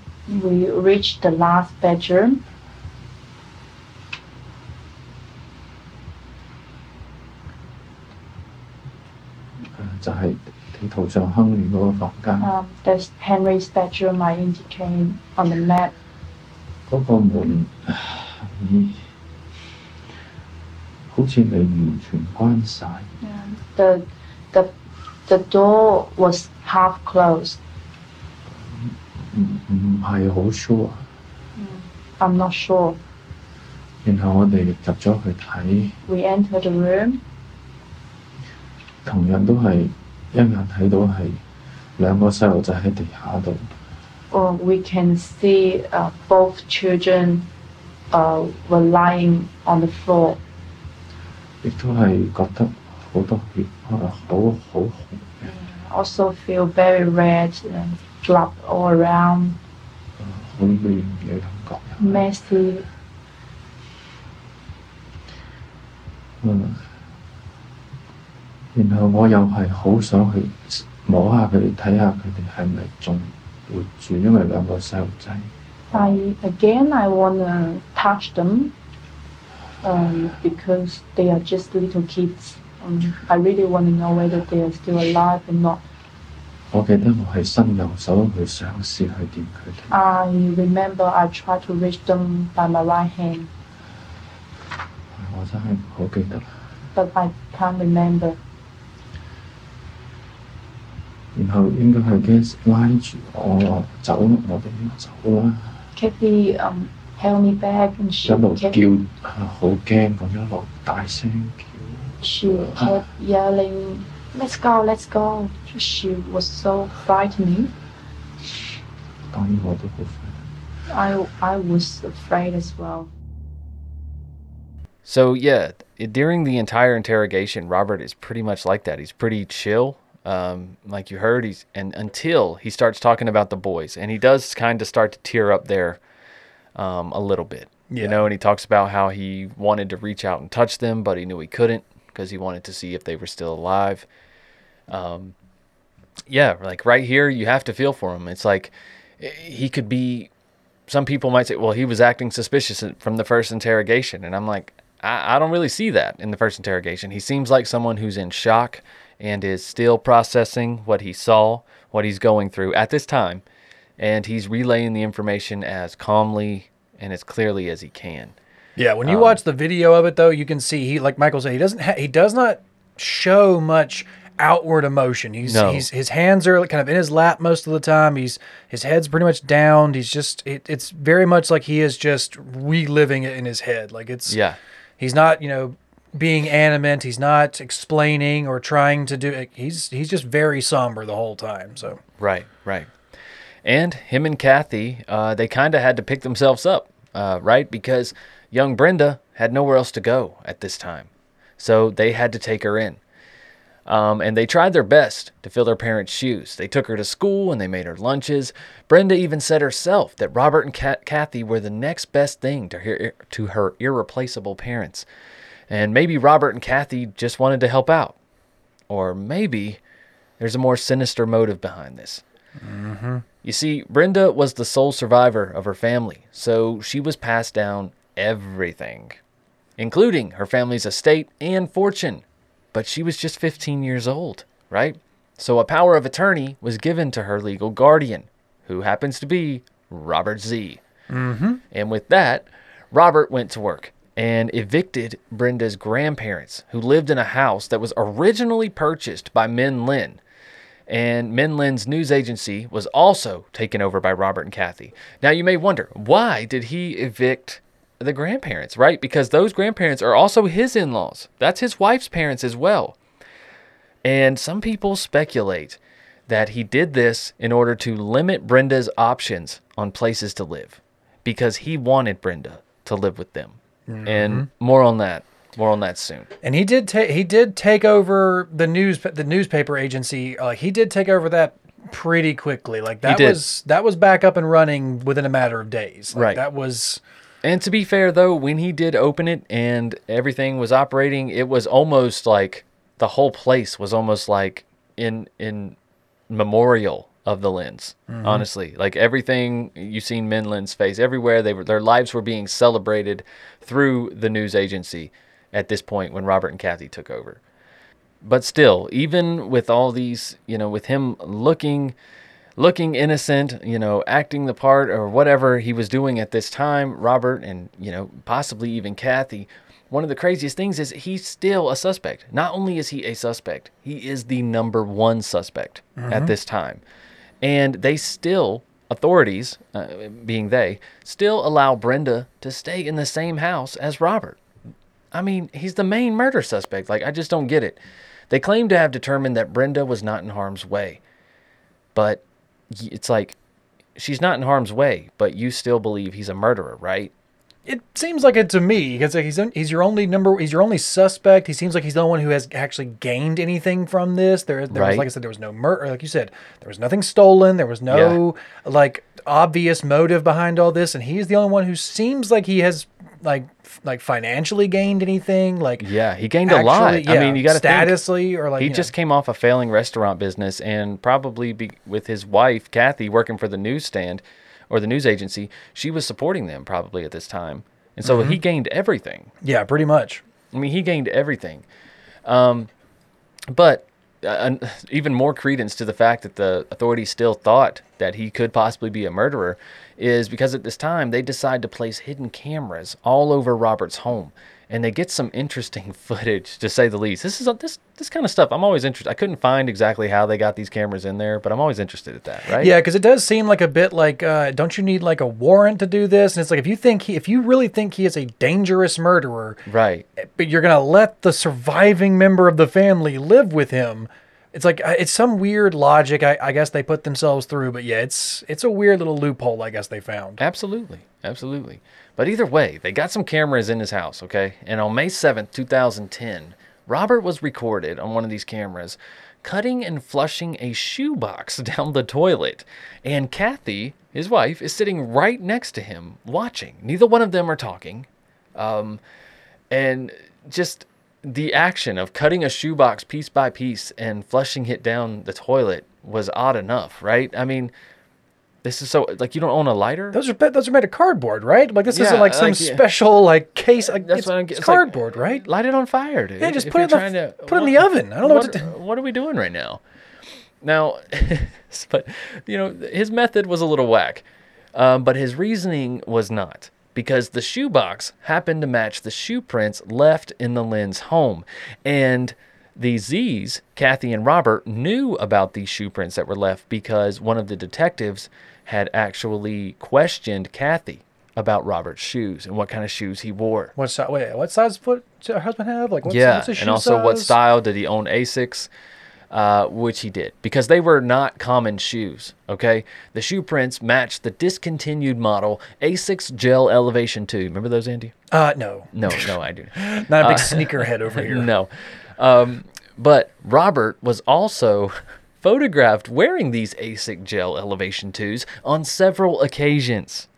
We reached the last bedroom. 诶、就系、地图上亨利嗰个房间， Um, there's Henry's bedroom I indicated on the map. 嗰、个门咦好似未完全关晒。 The the the door was half closed. 唔唔係好 sure。 I'm not sure. 然後我哋入咗去睇， We entered the room. 同樣都係一眼睇到係兩個細路仔喺地下度， Uh, we can see uh, both children uh, were lying on the floor. 亦都係覺得好多血，啊好好紅。 Also feel very red and blood all around, 好乱嘅感觉。 messy. 嗯，然后我又系好想去摸下佢哋，睇下佢哋系咪仲活住，因为两个细路仔。 I again I wanna touch them um, because they are just little kids um, I really want to know whether they are still alive or not. 我記得我係伸右手去嘗試去掂佢哋， I remember I tried to reach them by my right hand, 我真係唔好記得啦。 but I can't remember. 然後應該係 Gas 拉住我走，我哋要走啦， Kathy um, held me back and 一 she 路 kept, 叫啊好驚咁一路大聲叫。 she kept yelling, "Let's go, let's go!" She was so frightening. 当然我都好 I I was afraid as well. So yeah, i- during the entire interrogation, Robert is pretty much like that. He's pretty chill, um, like you heard. He's and until he starts talking about the boys, and he does kind of start to tear up there, um, a little bit. You know, and he talks about how he wanted to reach out and touch them, but he knew he couldn't because he wanted to see if they were still alive. Um, yeah, like right here, you have to feel for him. It's like eh, he could be. Some people might say, well, he was acting suspicious from the first interrogation. And I'm like, I, I don't really see that in the first interrogation. He seems like someone who's in shock and is still processing what he saw, what he's going through at this time. And he's relaying the information as calmly and as clearly as he can. Yeah, when you Um, watch the video of it though, you can see he like Michael said he doesn't ha- he does not show much outward emotion. He's No. he's his hands are kind of in his lap most of the time. He's his head's pretty much down. He's just it, it's very much like he is just reliving it in his head. Like it's Yeah. He's not, you know, being animate. He's not explaining or trying to do. He's he's just very somber the whole time. So Right, right. And him and Kathy, uh, they kind of had to pick themselves up, uh, right? Because young Brenda had nowhere else to go at this time. So they had to take her in. Um, and they tried their best to fill their parents' shoes. They took her to school and they made her lunches. Brenda even said herself that Robert and Kat- Kathy were the next best thing to her, to her irreplaceable parents. And maybe Robert and Kathy just wanted to help out. Or maybe there's a more sinister motive behind this. Mm-hmm. You see, Brenda was the sole survivor of her family, so she was passed down everything, including her family's estate and fortune. But she was just 15 years old, right? So a power of attorney was given to her legal guardian, who happens to be Robert Xie. Mm-hmm. And with that, Robert went to work and evicted Brenda's grandparents, who lived in a house that was originally purchased by Min Lin. And Min Lin's news agency was also taken over by Robert and Kathy. Now, you may wonder, why did he evict the grandparents, right? Because those grandparents are also his in laws. That's his wife's parents as well. And some people speculate that he did this in order to limit Brenda's options on places to live because he wanted Brenda to live with them. And mm-hmm. more on that, more on that soon. And he did take he did take over the news the newspaper agency. Like he did take over that pretty quickly. Like that was that was back up and running within a matter of days. Like, Right. That was And to be fair, though, when he did open it and everything was operating, it was almost like the whole place was almost like in in memorial of the Lins. Mhm. Honestly, like everything you've seen Min Lin's face everywhere, they were their lives were being celebrated through the news agency at this point when Robert and Kathy took over. But still, even with all these, you know, with him looking looking innocent, you know, acting the part or whatever he was doing at this time, Robert and, you know, possibly even Kathy, one of the craziest things is he's still a suspect. Not only is he a suspect, he is the number one suspect at Mhm. this time. And they still, authorities, uh, being they, still allow Brenda to stay in the same house as Robert. I mean, he's the main murder suspect. Like, I just don't get it. They claim to have determined that Brenda was not in harm's way. But it's like, she's not in harm's way, but you still believe he's a murderer, right? it seems like it to me because he's he's your only number he's your only suspect. He seems like he's the only one who has actually gained anything from this. There there was like I said there was no murder like you said there was nothing stolen. There was no like obvious motive behind all this, and he's the only one who seems like he has like f- like financially gained anything. Like Yeah, he gained a lot. actually, I mean, you got to statusly or like he you know. just came off a failing restaurant business and probably be, with his wife Kathy working for the newsstand or the news agency. She was supporting them probably at this time, and so Mhm. he gained everything. yeah pretty much. I mean, he gained everything. Um, but uh, even more credence to the fact that the authorities still thought that he could possibly be a murderer is because at this time they decide to place hidden cameras all over Robert's home. And they get some interesting footage, to say the least. This is this this kind of stuff. I'm always interested. I couldn't find exactly how they got these cameras in there, but I'm always interested at that. Right? Yeah, because it does seem like a bit like, uh, don't you need like a warrant to do this? And it's like if you think he, if you really think he is a dangerous murderer, Right. but you're gonna let the surviving member of the family live with him. It's like uh, it's some weird logic. I, I guess they put themselves through, but yeah, it's it's a weird little loophole. I guess they found. Absolutely. Absolutely. But either way, they got some cameras in his house, okay? And on May 7th, 2010, Robert was recorded on one of these cameras cutting and flushing a shoebox down the toilet. And Kathy, his wife, is sitting right next to him watching. Neither one of them are talking. Um, and just the action of cutting a shoebox piece by piece and flushing it down the toilet was odd enough, right? I mean, this is so like you don't own a lighter. Those are those are made of cardboard, right? Like this Yeah, isn't like some like, special like case. Like, That's it's, what I'm it's get- it's like, cardboard, right? Light it on fire, dude. Yeah, just If put it in the- to- put it in the oven. I don't know what to do. What are we doing right now? Now, but you know, his method was a little whack, um, but his reasoning was not because the shoebox happened to match the shoe prints left in the Lin's home, and the Xie's, Kathy and Robert, knew about these shoe prints that were left because one of the detectives had actually questioned Kathy about Robert's shoes and what kind of shoes he wore. What size? Wait, what size foot does her husband have? Like, what's, yeah, what's his and shoe also what style did he own Asics? Uh, which he did because they were not common shoes. Okay, the shoe prints matched the discontinued model Asics Gel Elevation 2. Remember those, Andy? Uh, no. No, no, I do. Not a big Uh, sneakerhead over here. No, um, but Robert was also photographed wearing these Asic Gel Elevation 2s on several occasions.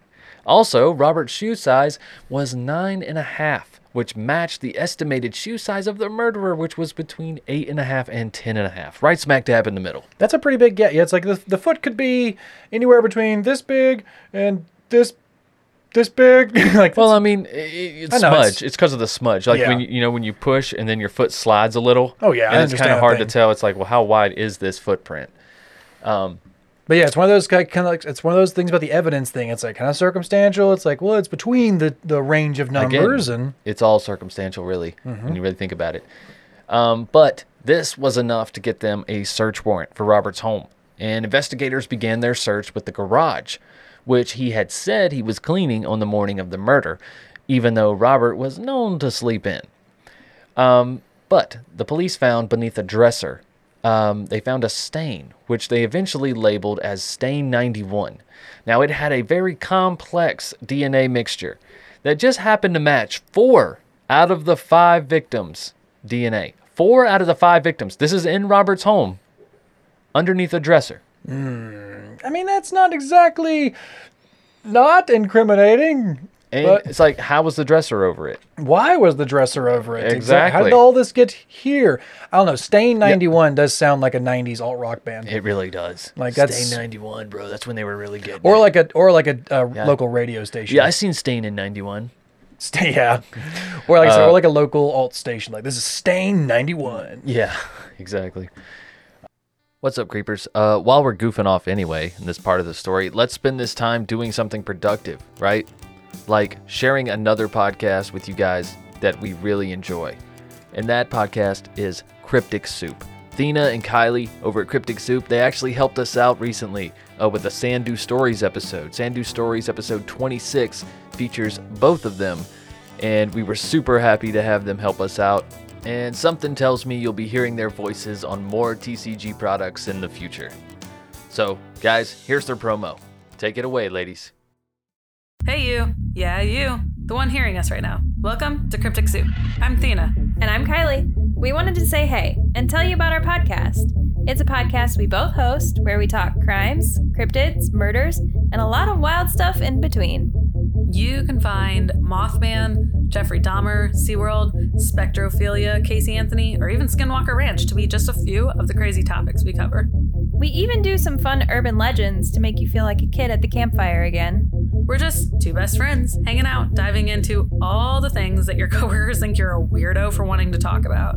Also, Robert's shoe size was nine and a half, which matched the estimated shoe size of the murderer, which was between eight and a half and ten and a half, right smack dab in the middle. That's a pretty big get. Yeah, it's like the, the foot could be anywhere between this big and this this big. like, Well, I mean, i- i- it's I know, smudge. it's- because of the smudge. Like Yeah. when you, you know when you push and then your foot slides a little. Oh, yeah, I and it's kind of hard thing. to tell. It's like, well, how wide is this footprint? Um, But yeah, it's one of those kind of like it's one of those things about the evidence thing. It's like kind of circumstantial. It's like, well, it's between the the range of Again, numbers and it's all circumstantial, really, Mhm. when you really think about it. Um, but this was enough to get them a search warrant for Robert's home, and investigators began their search with the garage, which he had said he was cleaning on the morning of the murder, even though Robert was known to sleep in. Um, but the police found beneath a dresser, um, they found a stain, which they eventually labeled as Stain 91. Now, it had a very complex DNA mixture that just happened to match four out of the five victims' DNA. Four out of the five victims. This is in Robert's home, underneath a dresser. I mean, that's not exactly not incriminating. And but it's like, how was the dresser over it? why was the dresser over it? Exactly. How did all this get here? I don't know. Stain 91 does sound like a 90s alt rock band. It really does. Like that's Stain 91, bro. That's when they were really good. or like a or like a, uh Yeah. local radio station. Yeah, I seen Stain in 91. Stain, yeah. Or like Uh, or like a local alt station. Like this is Stain 91. Yeah, exactly. What's up, creepers? Uh, while we're goofing off anyway in this part of the story, let's spend this time doing something productive, right? Like sharing another podcast with you guys that we really enjoy. And that podcast is Cryptic Soup. Thina and Kylie over at Cryptic Soup, they actually helped us out recently uh, with the Sandu Stories episode. Sandu Stories episode 26 features both of them, and we were super happy to have them help us out. And something tells me you'll be hearing their voices on more TCG products in the future. So, guys, here's their promo. Take it away, ladies. Hey, you. Yeah, you. The one hearing us right now. Welcome to Cryptic Soup. I'm Thina. And I'm Kylie. We wanted to say hey and tell you about our podcast. It's a podcast we both host where we talk crimes, cryptids, murders, and a lot of wild stuff in between. You can find Mothman, Jeffrey Dahmer, SeaWorld, Spectrophilia, Casey Anthony, or even Skinwalker Ranch to be just a few of the crazy topics we cover. We even do some fun urban legends to make you feel like a kid at the campfire again. We're just two best friends hanging out, diving into all the things that your coworkers think you're a weirdo for wanting to talk about.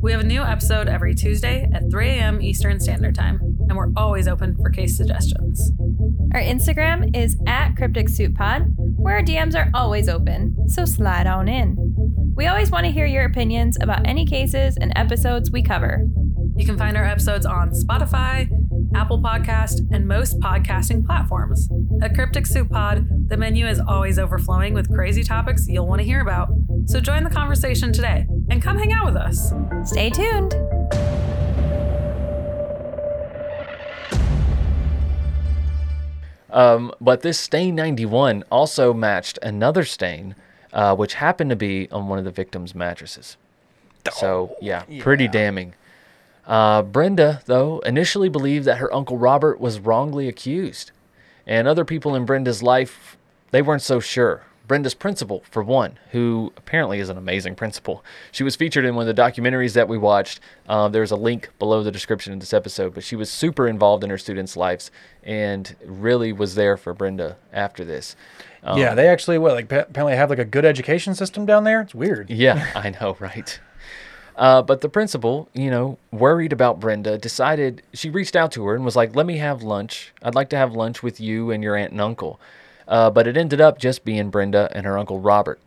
We have a new episode every Tuesday at 3 a.m. Eastern Standard Time, and we're always open for case suggestions. Our Instagram is at Cryptic Soup Pod, where our DMs are always open, so slide on in. We always want to hear your opinions about any cases and episodes we cover. You can find our episodes on Spotify, Apple Podcast, and most podcasting platforms. At Cryptic Soup Pod, the menu is always overflowing with crazy topics you'll want to hear about. So join the conversation today and come hang out with us. Stay tuned. Um, but this stain 91 also matched another stain, uh, which happened to be on one of the victim's mattresses. So, yeah, pretty damning. Uh, Brenda, though, initially believed that her uncle Robert was wrongly accused. And other people in Brenda's life, they weren't so sure. Brenda's principal, for one, who apparently is an amazing principal. She was featured in one of the documentaries that we watched. Uh, there's a link below the description of this episode, but she was super involved in her students' lives and really was there for Brenda after this. Um, yeah, they actually what like apparently have like a good education system down there. It's weird. Yeah, I know, right? Uh, but the principal, you know, worried about Brenda, decided she reached out to her and was like, "Let me have lunch. I'd like to have lunch with you and your aunt and uncle." Uh, but it ended up just being Brenda and her uncle Robert.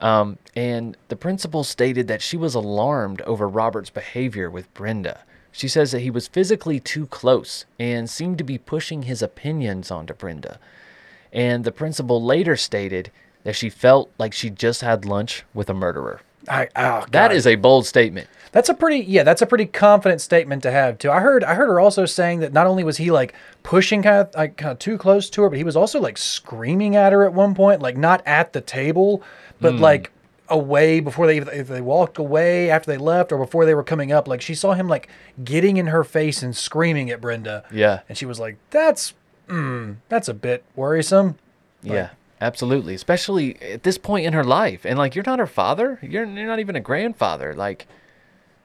Um, and the principal stated that she was alarmed over Robert's behavior with Brenda. She says that he was physically too close and seemed to be pushing his opinions onto Brenda. And the principal later stated that she felt like she just had lunch with a murderer. I, oh, That is a bold statement. That's a pretty yeah, that's a pretty confident statement to have too. I heard I heard her also saying that not only was he like pushing kind of like kind of too close to her, but he was also like screaming at her at one point, like not at the table, but Hmm. like away before they if they walked away after they left or before they were coming up. Like she saw him like getting in her face and screaming at Brenda. Yeah. And she was like, "That's mm, that's a bit worrisome." Yeah, absolutely. Especially at this point in her life. And like, you're not her father. You're, you're not even a grandfather. Like,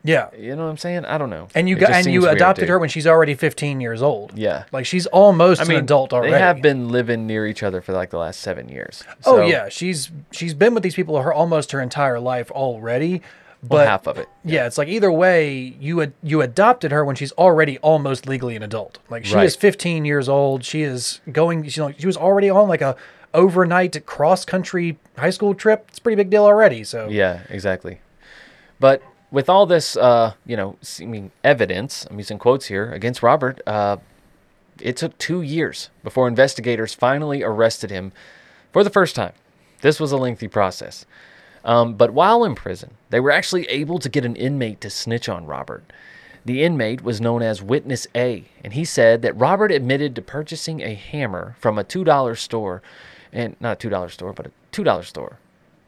Yeah. you know what I'm saying? I don't know. And you It got and you adopted her when she's already 15 years old. Yeah. Like she's almost I mean, an adult already. They have been living near each other for like the last seven years. Oh yeah, she's she's been with these people her almost her entire life already. But Well, half of it. Yeah, it's like either way, you ad- you adopted her when she's already almost legally an adult. Like she Right. is 15 years old. She is going. You know, she was already on like a overnight cross country high school trip. It's a pretty big deal already. So Yeah, exactly. But with all this, uh, you know, seeming evidence, I'm using quotes here, against Robert, uh, it took two years before investigators finally arrested him for the first time. This was a lengthy process. Um, but while in prison, they were actually able to get an inmate to snitch on Robert. The inmate was known as Witness A, and he said that Robert admitted to purchasing a hammer from a $2 store, and not a $2 store, but a $2 store,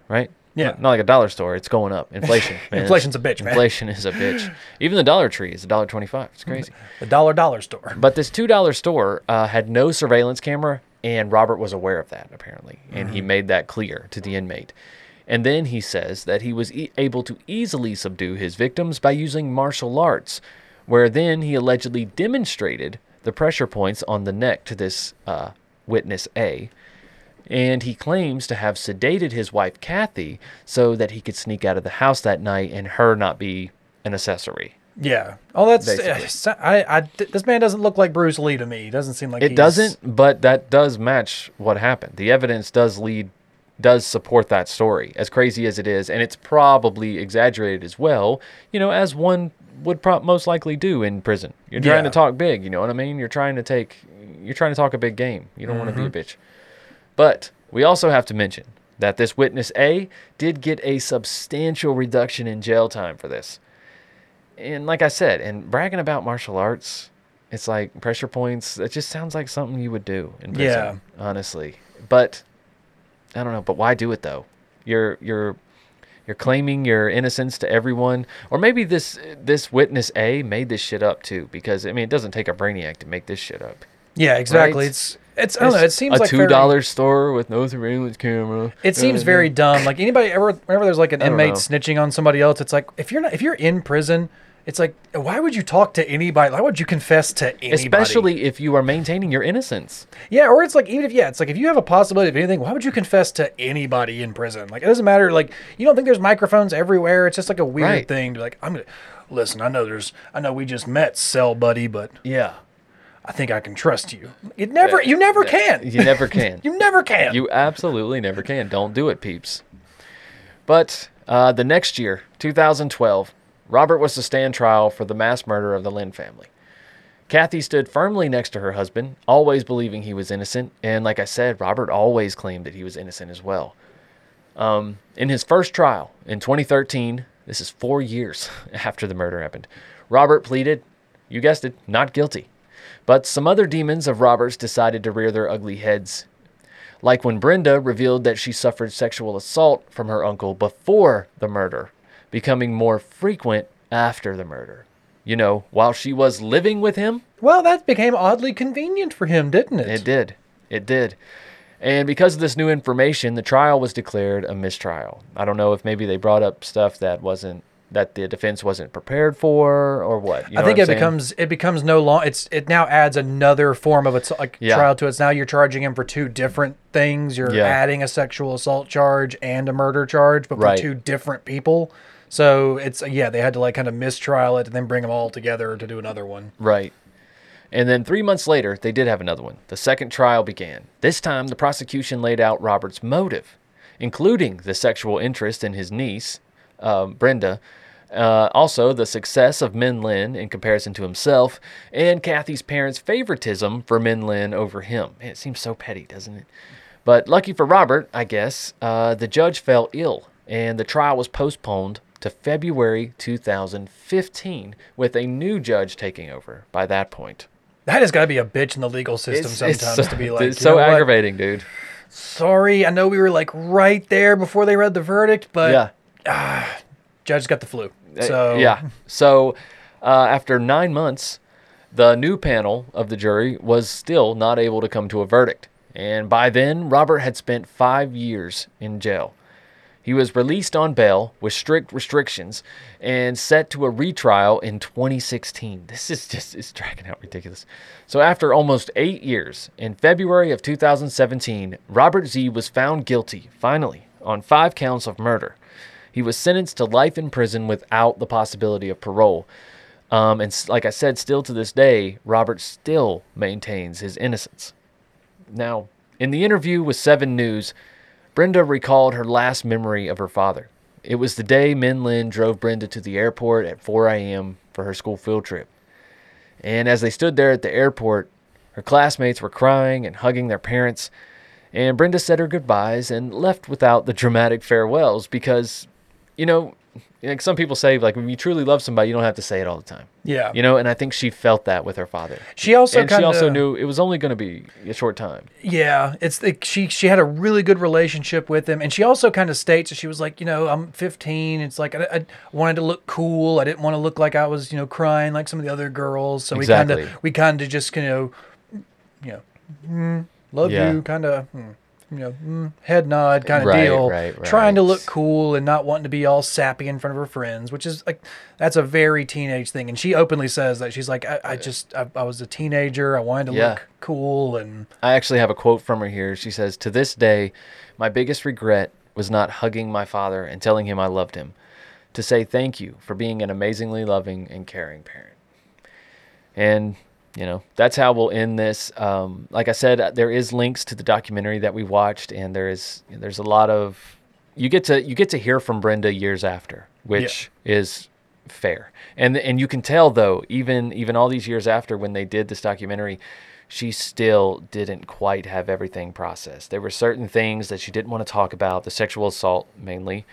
right? Yeah. Not, not like a dollar store. It's going up. Inflation. man. Inflation's a bitch, man. Inflation is a bitch. Even the Dollar Tree is a dollar twenty-five. It's crazy. the dollar dollar store. But this two dollar store uh, had no surveillance camera, and Robert was aware of that apparently, and he made that clear to the inmate. And then he says that he was e- able to easily subdue his victims by using martial arts, where then he allegedly demonstrated the pressure points on the neck to this uh, witness A. And he claims to have sedated his wife Kathy so that he could sneak out of the house that night and her not be an accessory. Yeah. Oh, that's Basically. I, I. This man doesn't look like Bruce Lee to me. He doesn't seem like it he's- doesn't, but that does match what happened. The evidence does lead, does support that story, as crazy as it is, and it's probably exaggerated as well. You know, as one would pro- most likely do in prison. You're trying Yeah. to talk big. You know what I mean? You're trying to take, you're trying to talk a big game. You don't want to be a Mm-hmm. bitch. But we also have to mention that this witness A did get a substantial reduction in jail time for this. And like I said, and bragging about martial arts, it's like pressure points. It just sounds like something you would do in prison, honestly. But I don't know. But why do it though? You're you're you're claiming your innocence to everyone, or maybe this this witness A made this shit up too. Because I mean, it doesn't take a brainiac to make this shit up. Yeah, exactly. Right? It's it's I don't know. It seems like a like two dollar store with no surveillance camera. It seems very dumb. Like anybody ever, whenever there's like an I don't inmate know. snitching on somebody else, it's like if you're not, if you're in prison It's like, why would you talk to anybody? Why would you confess to anybody? Especially if you are maintaining your innocence. Yeah, or it's like even if yeah, it's like if you have a possibility of anything, why would you confess to anybody in prison? Like it doesn't matter. Like you don't think there's microphones everywhere. It's just like a weird Right. thing to be like I'm gonna listen. I know there's. I know we just met, cell buddy, but yeah, I think I can trust you. It never. You never can. You never can. you never can. You absolutely never can. Don't do it, peeps. But uh, the next year, 2012, Robert was to stand trial for the mass murder of the Lin family. Kathy stood firmly next to her husband, always believing he was innocent. And like I said, Robert always claimed that he was innocent as well. Um, in his first trial in 2013, this is four years after the murder happened, Robert pleaded, you guessed it, not guilty. But some other demons of Robert's decided to rear their ugly heads. Like when Brenda revealed that she suffered sexual assault from her uncle before the murder, becoming more frequent after the murder. You know, while she was living with him, Well, that became oddly convenient for him, didn't it? it did. It did. And because of this new information, the trial was declared a mistrial. I don't know if maybe they brought up stuff that wasn't that the defense wasn't prepared for or what. You know I think what it saying? becomes it becomes no long. It's it now adds another form of its like Yeah. trial to it. It's now you're charging him for two different things. You're Yeah. adding a sexual assault charge and a murder charge, but Right. for two different people. So it's yeah, they had to like kind of mistrial it and then bring them all together to do another one. Right. And then three months later, they did have another one. The second trial began. This time, the prosecution laid out Robert's motive, including the sexual interest in his niece, um, Brenda, uh, also the success of Min Lin in comparison to himself, and Kathy's parents' favoritism for Min Lin over him. Man, it seems so petty, doesn't it? But lucky for Robert, I guess, uh, the judge fell ill, and the trial was postponed to February 2015, with a new judge taking over by that point. That has got to be a bitch in the legal system It's- it's sometimes so- to be like, it's so know what? aggravating, dude. Sorry, I know we were like right there before they read the verdict, but Yeah. ah, judge got the flu. Uh, So yeah. So uh, after nine months, the new panel of the jury was still not able to come to a verdict. And by then, Robert had spent five years in jail. He was released on bail with strict restrictions and set to a retrial in 2016. This is just it's dragging out ridiculous. So after almost 8 years, in February of 2017, Robert Xie was found guilty finally on 5 counts of murder. He was sentenced to life in prison without the possibility of parole. Um, and like I said, still to this day, Robert still maintains his innocence. Now, in the interview with Seven News, Brenda recalled her last memory of her father. It was the day Min Lin drove Brenda to the airport at 4 a.m. for her school field trip. And as they stood there at the airport, her classmates were crying and hugging their parents. And Brenda said her goodbyes and left without the dramatic farewells because, you know, like some people say, like when you truly love somebody, you don't have to say it all the time. Yeah. You know, and I think she felt that with her father. She also and she also knew it was only going to be a short time. Yeah, it's the, she she had a really good relationship with him, and she also kind of states that she was like, you know, I'm 15. It's like I, I wanted to look cool. I didn't want to look like I was, you know, crying like some of the other girls. So we kind of we kind of just you know, you know, mm, love Yeah. you, kind of. Mm, you know, mm, head nod kind of Right, deal, right, trying to look cool and not wanting to be all sappy in front of her friends, which is like that's a very teenage thing. And she openly says that she's like, I, I just I, I was a teenager, I wanted to Yeah. look cool, and I actually have a quote from her here. She says, To this day, my biggest regret was not hugging my father and telling him I loved him, to say thank you for being an amazingly loving and caring parent. And, you know, that's how we'll end this. Um, like I said, there is links to the documentary that we watched, and there is there's a lot of you get to you get to hear from Brenda years after, which is fair. And and you can tell though, even even all these years after when they did this documentary, she still didn't quite have everything processed. There were certain things that she didn't want to talk about, the sexual assault mainly,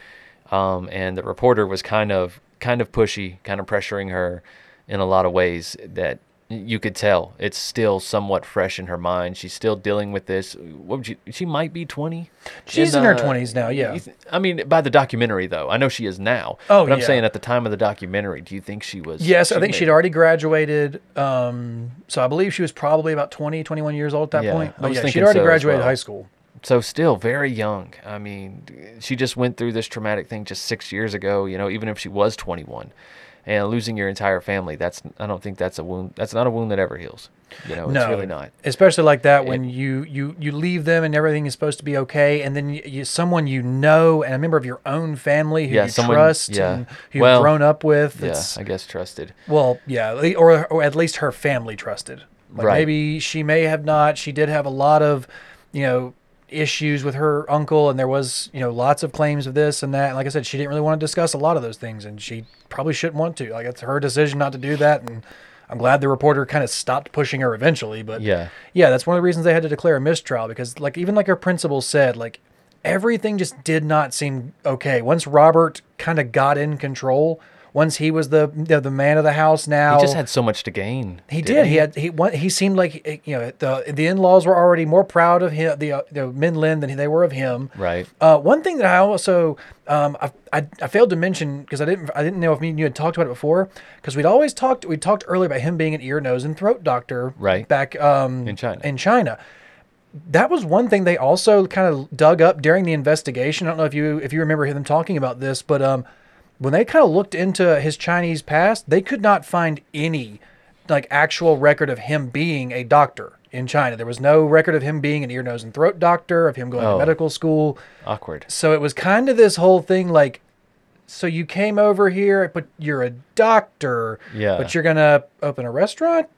um, and the reporter was kind of kind of pushy, kind of pressuring her in a lot of ways that you could tell it's still somewhat fresh in her mind. She's still dealing with this. What would you? She might be twenty. She's in her 20s now, yeah. th- I mean, by the documentary though, I know she is now. Oh, but I'm yeah. saying at the time of the documentary, do you think she was? Yes, I think may- she'd already graduated. Um, so I believe she was probably about 20, 21 years old at that Yeah, point. I But was yeah, she'd already so graduated well. high school. So still very young. I mean, she just went through this traumatic thing just six years ago. You know, even if she was 21, and losing your entire family. That's I don't think that's a wound. That's not a wound that ever heals. You know, it's really not. Especially like that when you you you leave them and everything is supposed to be okay, and then you, you someone you know and a member of your own family who Yeah, you someone- trust yeah. and who Well, you've grown up with. Yeah, I guess trusted. Well, yeah, or or at least her family trusted. Like Right. Maybe she may have not. She did have a lot of, you know, issues with her uncle, and there was you know lots of claims of this and that. And like I said, she didn't really want to discuss a lot of those things, and she probably shouldn't want to. Like it's her decision not to do that, and I'm glad the reporter kind of stopped pushing her eventually. But Yeah. yeah, that's one of the reasons they had to declare a mistrial because like even like our principal said, like everything just did not seem okay. Once Robert kind of got in control, once he was the the, the man of the house now, He just had so much to gain. he did. He had he he seemed like eh, you know the the in laws were already more proud of him the uh, the Min Lin than they were of him. Right. Uh, one thing that I also um, I, I, I failed to mention because I didn't I didn't know if me and you had talked about it before because we'd always talked we talked earlier about him being an ear nose and throat doctor Right. back um, In China. in China. That was one thing they also kind of dug up during the investigation. I don't know if you if you remember them talking about this, but um, when they kind of looked into his Chinese past, they could not find any like actual record of him being a doctor in China. There was no record of him being an ear, nose, and throat doctor, of him going Oh. to medical school. Awkward. So it was kind of this whole thing like, so you came over here, but you're a doctor, Yeah. but you're gonna open a restaurant,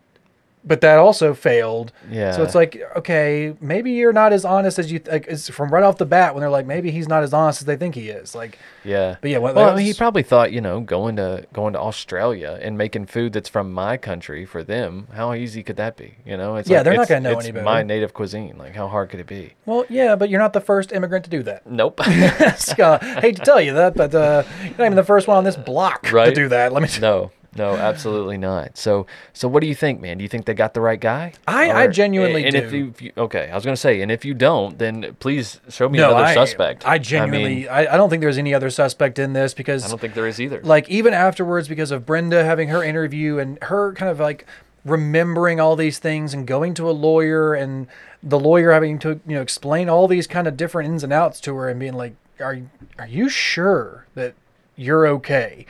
but that also failed. Yeah. So it's like, okay, maybe you're not as honest as you like. It's from right off the bat when they're like, maybe he's not as honest as they think he is. Like, Yeah. But yeah, what- well, I mean, he probably thought, you know, going to going to Australia and making food that's from my country for them. How easy could that be? You know, it's Yeah, like, they're not gonna know it's any better. My native cuisine. Like, how hard could it be? well, yeah, but you're not the first immigrant to do that. Nope. Scott, hate to tell you that, but uh, you're not even the first one on this block right? to do that. Let me. No, no, absolutely not. So, so what do you think, man? Do you think they got the right guy? I- I genuinely and If do. you, if you, okay, I was gonna say, and if you don't, then please show me no, another I, suspect. I genuinely, mean, I, I don't think there's any other suspect in this because I don't think there is either. like even afterwards because of Brenda having her interview and her kind of like remembering all these things and going to a lawyer and the lawyer having to you know explain all these kind of different ins and outs to her and being like are are you sure that you're okay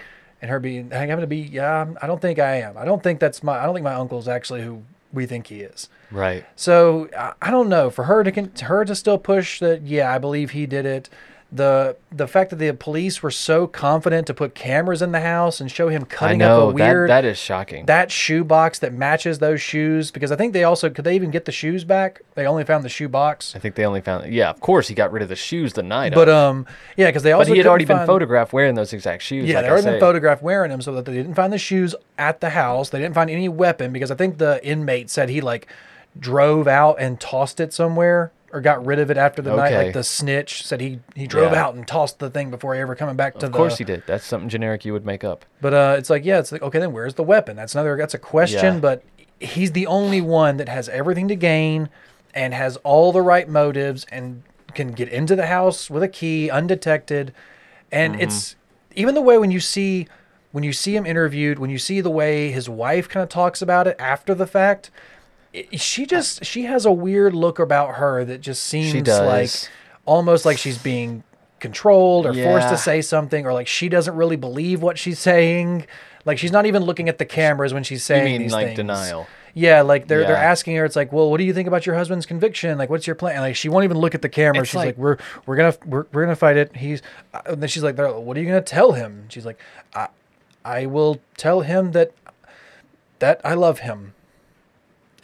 and her being having to be yeah I'm- don't think I am I don't think that's my I don't think my uncle's actually who we think he is right. so I, I don't know for her to con- her to still push that. Yeah, I believe he did it. The the fact that the police were so confident to put cameras in the house and show him cutting know up a weird that that is shocking. that shoe box that matches those shoes because I think they also could they even get the shoes back. They only found the shoe box. I think they only found. Yeah, of course he got rid of the shoes the night. But of. um yeah, because they also but he had already been photographed wearing those exact shoes. Yeah, like they already been photographed wearing them, so that they didn't find the shoes at the house. They didn't find any weapon because I think the inmate said he like drove out and tossed it somewhere or got rid of it after the night. Like the snitch said he he drove Yeah. out and tossed the thing before he ever coming back to Of the. Of course he did. That's something generic you would make up. But uh, it's like yeah, it's like okay, then where's the weapon? That's another that's a question. Yeah. But he's the only one that has everything to gain and has all the right motives and can get into the house with a key undetected. And Mhm. it's even the way when you see when you see him interviewed, when you see the way his wife kind of talks about it after the fact. She just she has a weird look about her that just seems like almost like she's being controlled or forced to say something or like she doesn't really believe what she's saying. Like she's not even looking at the cameras when she's saying mean, these like, things. denial? yeah like they're they're asking her it's like well what do you think about your husband's conviction? Like what's your plan? Like she won't even look at the camera. It's she's like, like- we're we're gonna we're, we're gonna fight it. He's uh, and then she's like what are you gonna tell him? She's like i i will tell him that that i love him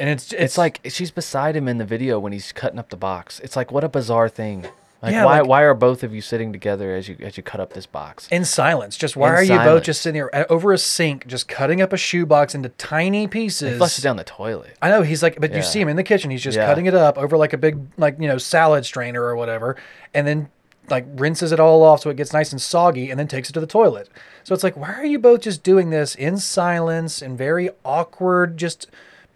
and it's It's, like she's beside him in the video when he's cutting up the box. It's like what a bizarre thing. Like Yeah, why like- why are both of you sitting together as you as you cut up this box? in silence. Just why In are you both just sitting there uh, over a sink, just cutting up a shoebox into tiny pieces? He flushes down the toilet. I know he's like, but you see him in the kitchen. He's just Yeah. cutting it up over like a big, like you know, salad strainer or whatever, and then like rinses it all off so it gets nice and soggy, and then takes it to the toilet. So it's like, why are you both just doing this in silence and very awkward, just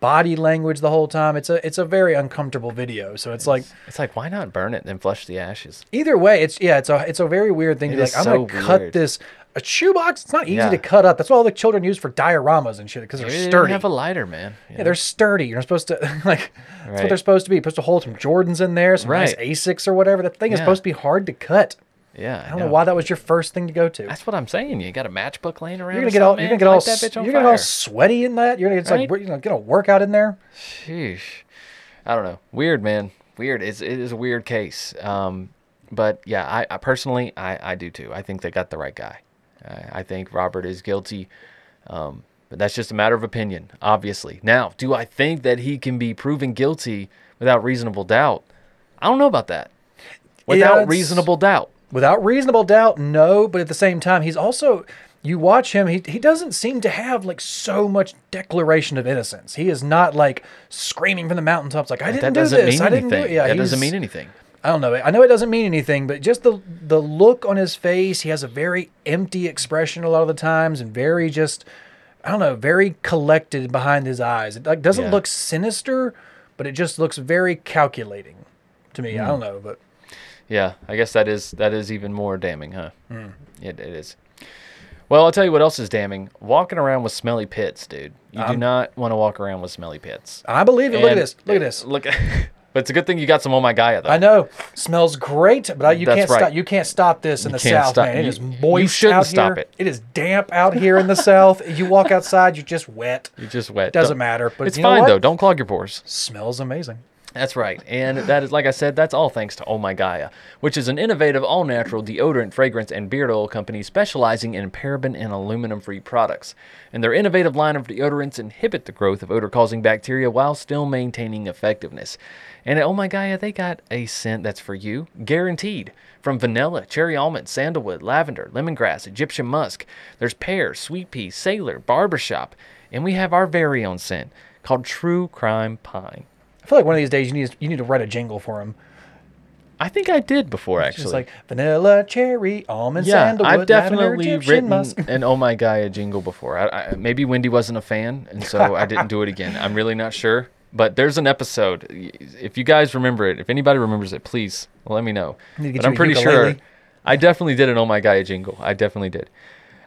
body language the whole time? It's a it's a very uncomfortable video. So it's like It's like why not burn it and then flush the ashes? either way, it's yeah, it's a it's a very weird thing It to be like, I'm gonna cut this a shoebox. It's not easy Yeah. to cut up. That's what all the children use for dioramas and shit because they're Maybe they sturdy. have a lighter, man. Yeah, they're sturdy. You're supposed to like that's what they're supposed to be. You're supposed to hold some Jordans in there, some nice Asics or whatever. That thing is supposed to be hard to cut. Yeah, I don't know why that was your first thing to go to. That's what I'm saying. You got a matchbook laying around. You're gonna get all you're gonna get all that bitch on you're gonna get all sweaty in that. You're gonna it's Right? like you know get a workout in there. Sheesh. I don't know. Weird, man. Weird. It's, it is a weird case. Um, but yeah, I, I personally, I, I do too. I think they got the right guy. I, I think Robert is guilty. Um, but that's just a matter of opinion, obviously. Now, do I think that he can be proven guilty without reasonable doubt? I don't know about that. Without it's- reasonable doubt. Without reasonable doubt, no. But at the same time, he's also you watch him. He he doesn't seem to have like so much declaration of innocence. He is not like screaming from the mountaintops like I That didn't do doesn't this. mean I didn't do it. anything. Yeah, That doesn't mean anything. I don't know. I know it doesn't mean anything, but just the the look on his face, he has a very empty expression a lot of the times, and very just, I don't know, very collected behind his eyes. It like doesn't Yeah. look sinister, but it just looks very calculating to me. I Hmm. don't know, but Yeah, I guess that is that is even more damning, huh? Mm. It, it is. Well, I'll tell you what else is damning. Walking around with smelly pits, dude. You do Um, not want to walk around with smelly pits. I believe it. Look at this. Look at this. Look. But it's a good thing you got some on My Gaia though. I know. Smells great, but I, you That's can't right. stop. You can't stop this in You the can't south, stop- man. It you- is you moist shouldn't out stop here. it. It is damp out here in the south. You walk outside, you're just wet. You're just wet. Doesn't Don't- matter. But it's you know fine though. Don't clog your pores. Smells amazing. That's right. And that is, like I said, that's all thanks to Oh My Gaia, which is an innovative, all natural deodorant, fragrance, and beard oil company specializing in paraben and aluminum free products. And their innovative line of deodorants inhibit the growth of odor causing bacteria while still maintaining effectiveness. And at Oh My Gaia, they got a scent that's for you, guaranteed. From vanilla, cherry almond, sandalwood, lavender, lemongrass, Egyptian musk. There's pear, sweet pea, sailor, barbershop. And we have our very own scent called True Crime Pine. I feel like one of these days you need you need to write a jingle for him. I think I did before actually. just like vanilla, cherry, almond, yeah, sandalwood, I've definitely Egyptian written musk. an "Oh My Gaia" a jingle before. I, I, maybe Wendy wasn't a fan, and so I didn't do it again. I'm really not sure. But there's an episode. If you guys remember it, if anybody remembers it, please let me know. Need to get But I'm a pretty sure. I definitely did an "Oh My Gaia" jingle. I definitely did.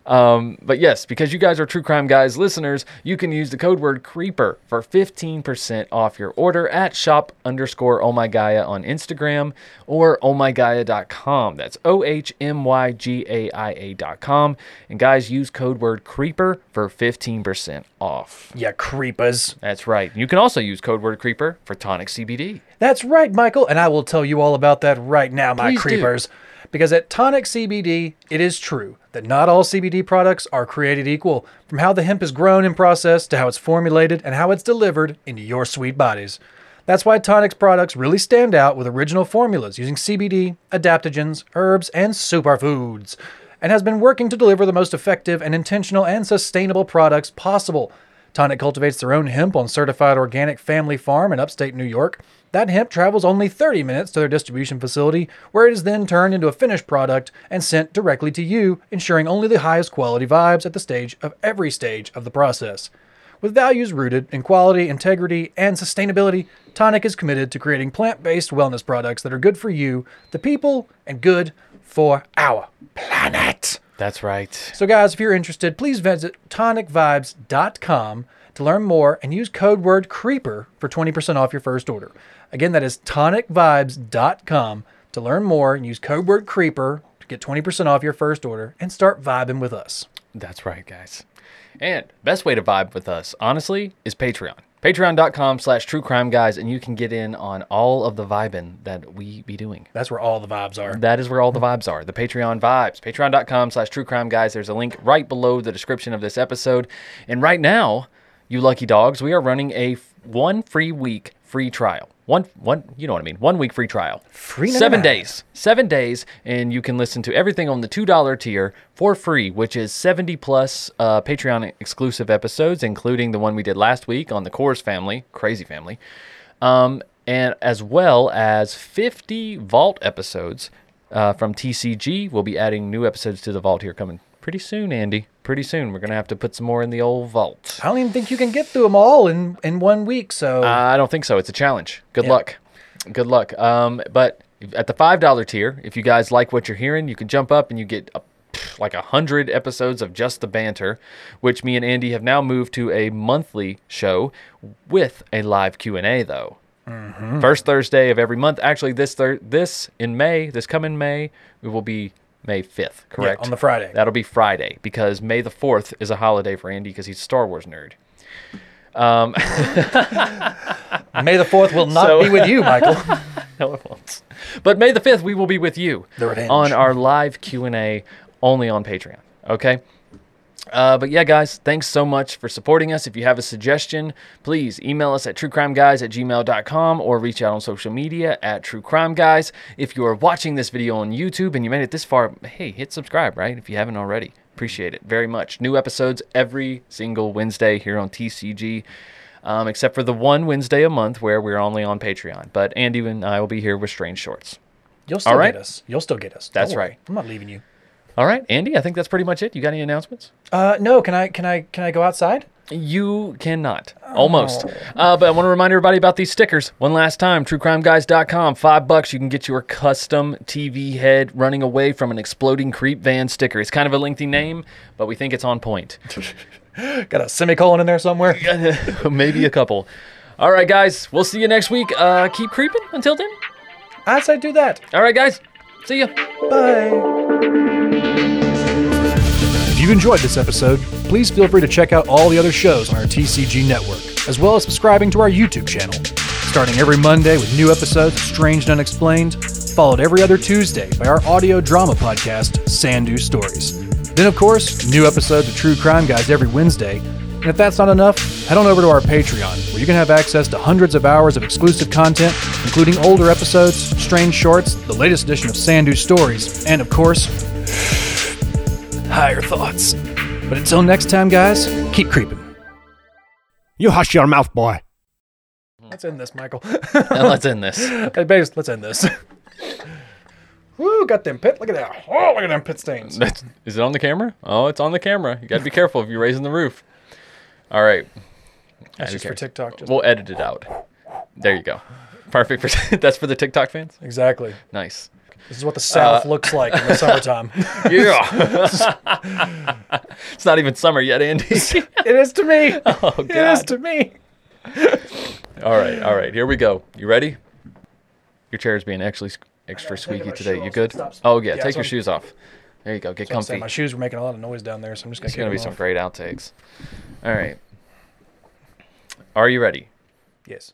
Um, but yes, because you guys are True Crime Guys listeners, you can use the code word CREEPER for 15% off your order at shop underscore Oh My Gaia on Instagram or ohmygaia.com. That's O H M Y G A I A.com. And guys, use code word CREEPER for 15% off. Yeah, creepers. That's right. You can also use code word CREEPER for tonic CBD. That's right, Michael, and I will tell you all about that right now, my Please do. Because at Tonic CBD, it is true that not all CBD products are created equal, from how the hemp is grown and processed to how it's formulated and how it's delivered into your sweet bodies. That's why Tonic's products really stand out with original formulas using CBD, adaptogens, herbs, and superfoods, and has been working to deliver the most effective and intentional and sustainable products possible. Tonic cultivates their own hemp on certified organic family farm in upstate New York. That hemp travels only 30 minutes to their distribution facility, where it is then turned into a finished product and sent directly to you, ensuring only the highest quality vibes at the stage of every stage of the process. With values rooted in quality, integrity, and sustainability, Tonic is committed to creating plant based wellness products that are good for you, the people, and good for our planet. That's right. So, guys, if you're interested, please visit tonicvibes.com to learn more and use code word CREEPER for 20% off your first order. Again, that is tonicvibes.com to learn more and use code word CREEPER to get 20% off your first order and start vibing with us. That's right, guys. And best way to vibe with us, honestly, is Patreon. Patreon.com slash true crime guys, and you can get in on all of the vibing that we be doing. That's where all the vibes are. That is where all the vibes are. The Patreon vibes. Patreon.com slash true crime guys. There's a link right below the description of this episode. And right now, you lucky dogs, we are running a one free week free trial. One, one, you know what I mean. One week free trial. Free Seven days. Seven days, and you can listen to everything on the $2 tier for free, which is 70 plus uh, Patreon exclusive episodes, including the one we did last week on the Coors family, crazy family, um, and as well as 50 Vault episodes uh, from TCG. We'll be adding new episodes to the Vault here coming pretty soon, Andy. Pretty soon. We're going to have to put some more in the old Vault. I don't even think you can get through them all in, in one week. So, Uh, I don't think so. It's a challenge. Good Yeah. luck. Good luck. Um, but at the five dollar tier, if you guys like what you're hearing, you can jump up and you get a, like a hundred episodes of just the banter, which me and Andy have now moved to a monthly show with a live Q and A though. Mhm. First Thursday of every month. Actually, this thir- this in May, this coming May, it will be May 5th, correct? on the Friday. That'll be Friday because May the 4th is a holiday for Andy because he's a Star Wars nerd. Um, May the 4th will not So- be with you, Michael. no, it won't. But May the 5th, we will be with you on our live Q&A only on Patreon, okay? Uh, but yeah, guys, thanks so much for supporting us. If you have a suggestion, please email us at truecrimeguys at gmail.com or reach out on social media at truecrimeguys. If you are watching this video on YouTube and you made it this far, hey, hit subscribe, right? If you haven't already. Appreciate it very much. New episodes every single Wednesday here on TCG, um, except for the one Wednesday a month where we're only on Patreon. But Andy and I will be here with Strange Shorts. You'll still All right? get us. You'll still get us. That's right. I'm not leaving you. All right, Andy, I think that's pretty much it. You got any announcements? Uh, no, can I can I can I go outside? You cannot. Almost. Uh, but I want to remind everybody about these stickers. One last time, truecrimeguys.com. Five bucks, you can get your custom TV head running away from an exploding creep van sticker. It's kind of a lengthy name, but we think it's on point. Got a semicolon in there somewhere? Maybe a couple. All right, guys, we'll see you next week. Uh, keep creeping until then. Say do that. All right, guys. See you. Bye. If you've enjoyed this episode, please feel free to check out all the other shows on our TCG network, as well as subscribing to our YouTube channel. Starting every Monday with new episodes of Strange and Unexplained, followed every other Tuesday by our audio drama podcast, Sandu Stories. Then, of course, new episodes of True Crime Guys every Wednesday. And if that's not enough, head on over to our Patreon, where you can have access to hundreds of hours of exclusive content, including older episodes, strange shorts, the latest edition of Sandu Stories, and of course, higher thoughts. But until next time, guys, keep creeping. You hush your mouth, boy. Let's end this, Michael. Now let's end this. Hey, babes, let's end this. Woo, got them pit. Look at that. Oh, look at them pit stains. That's, is it on the camera? Oh, it's on the camera. You got to be careful if you're raising the roof. All right. That's Who just for? TikTok, just- We'll edit it out. There you go. Perfect for that's for the TikTok fans. Exactly. Nice. This is what the South Uh, looks like in the summertime. yeah. it's not even summer yet, Andy. it is to me. Oh It is to me. all right, all right. Here we go. You ready? Your chair is being actually extra squeaky today. You good? Stop. Oh yeah. Yeah, Take so your I'm- shoes off. There you go. Get saying comfy. My shoes were making a lot of noise down there, so I'm just gonna. It's gonna be them some off. great outtakes. All right. Are you ready? Yes.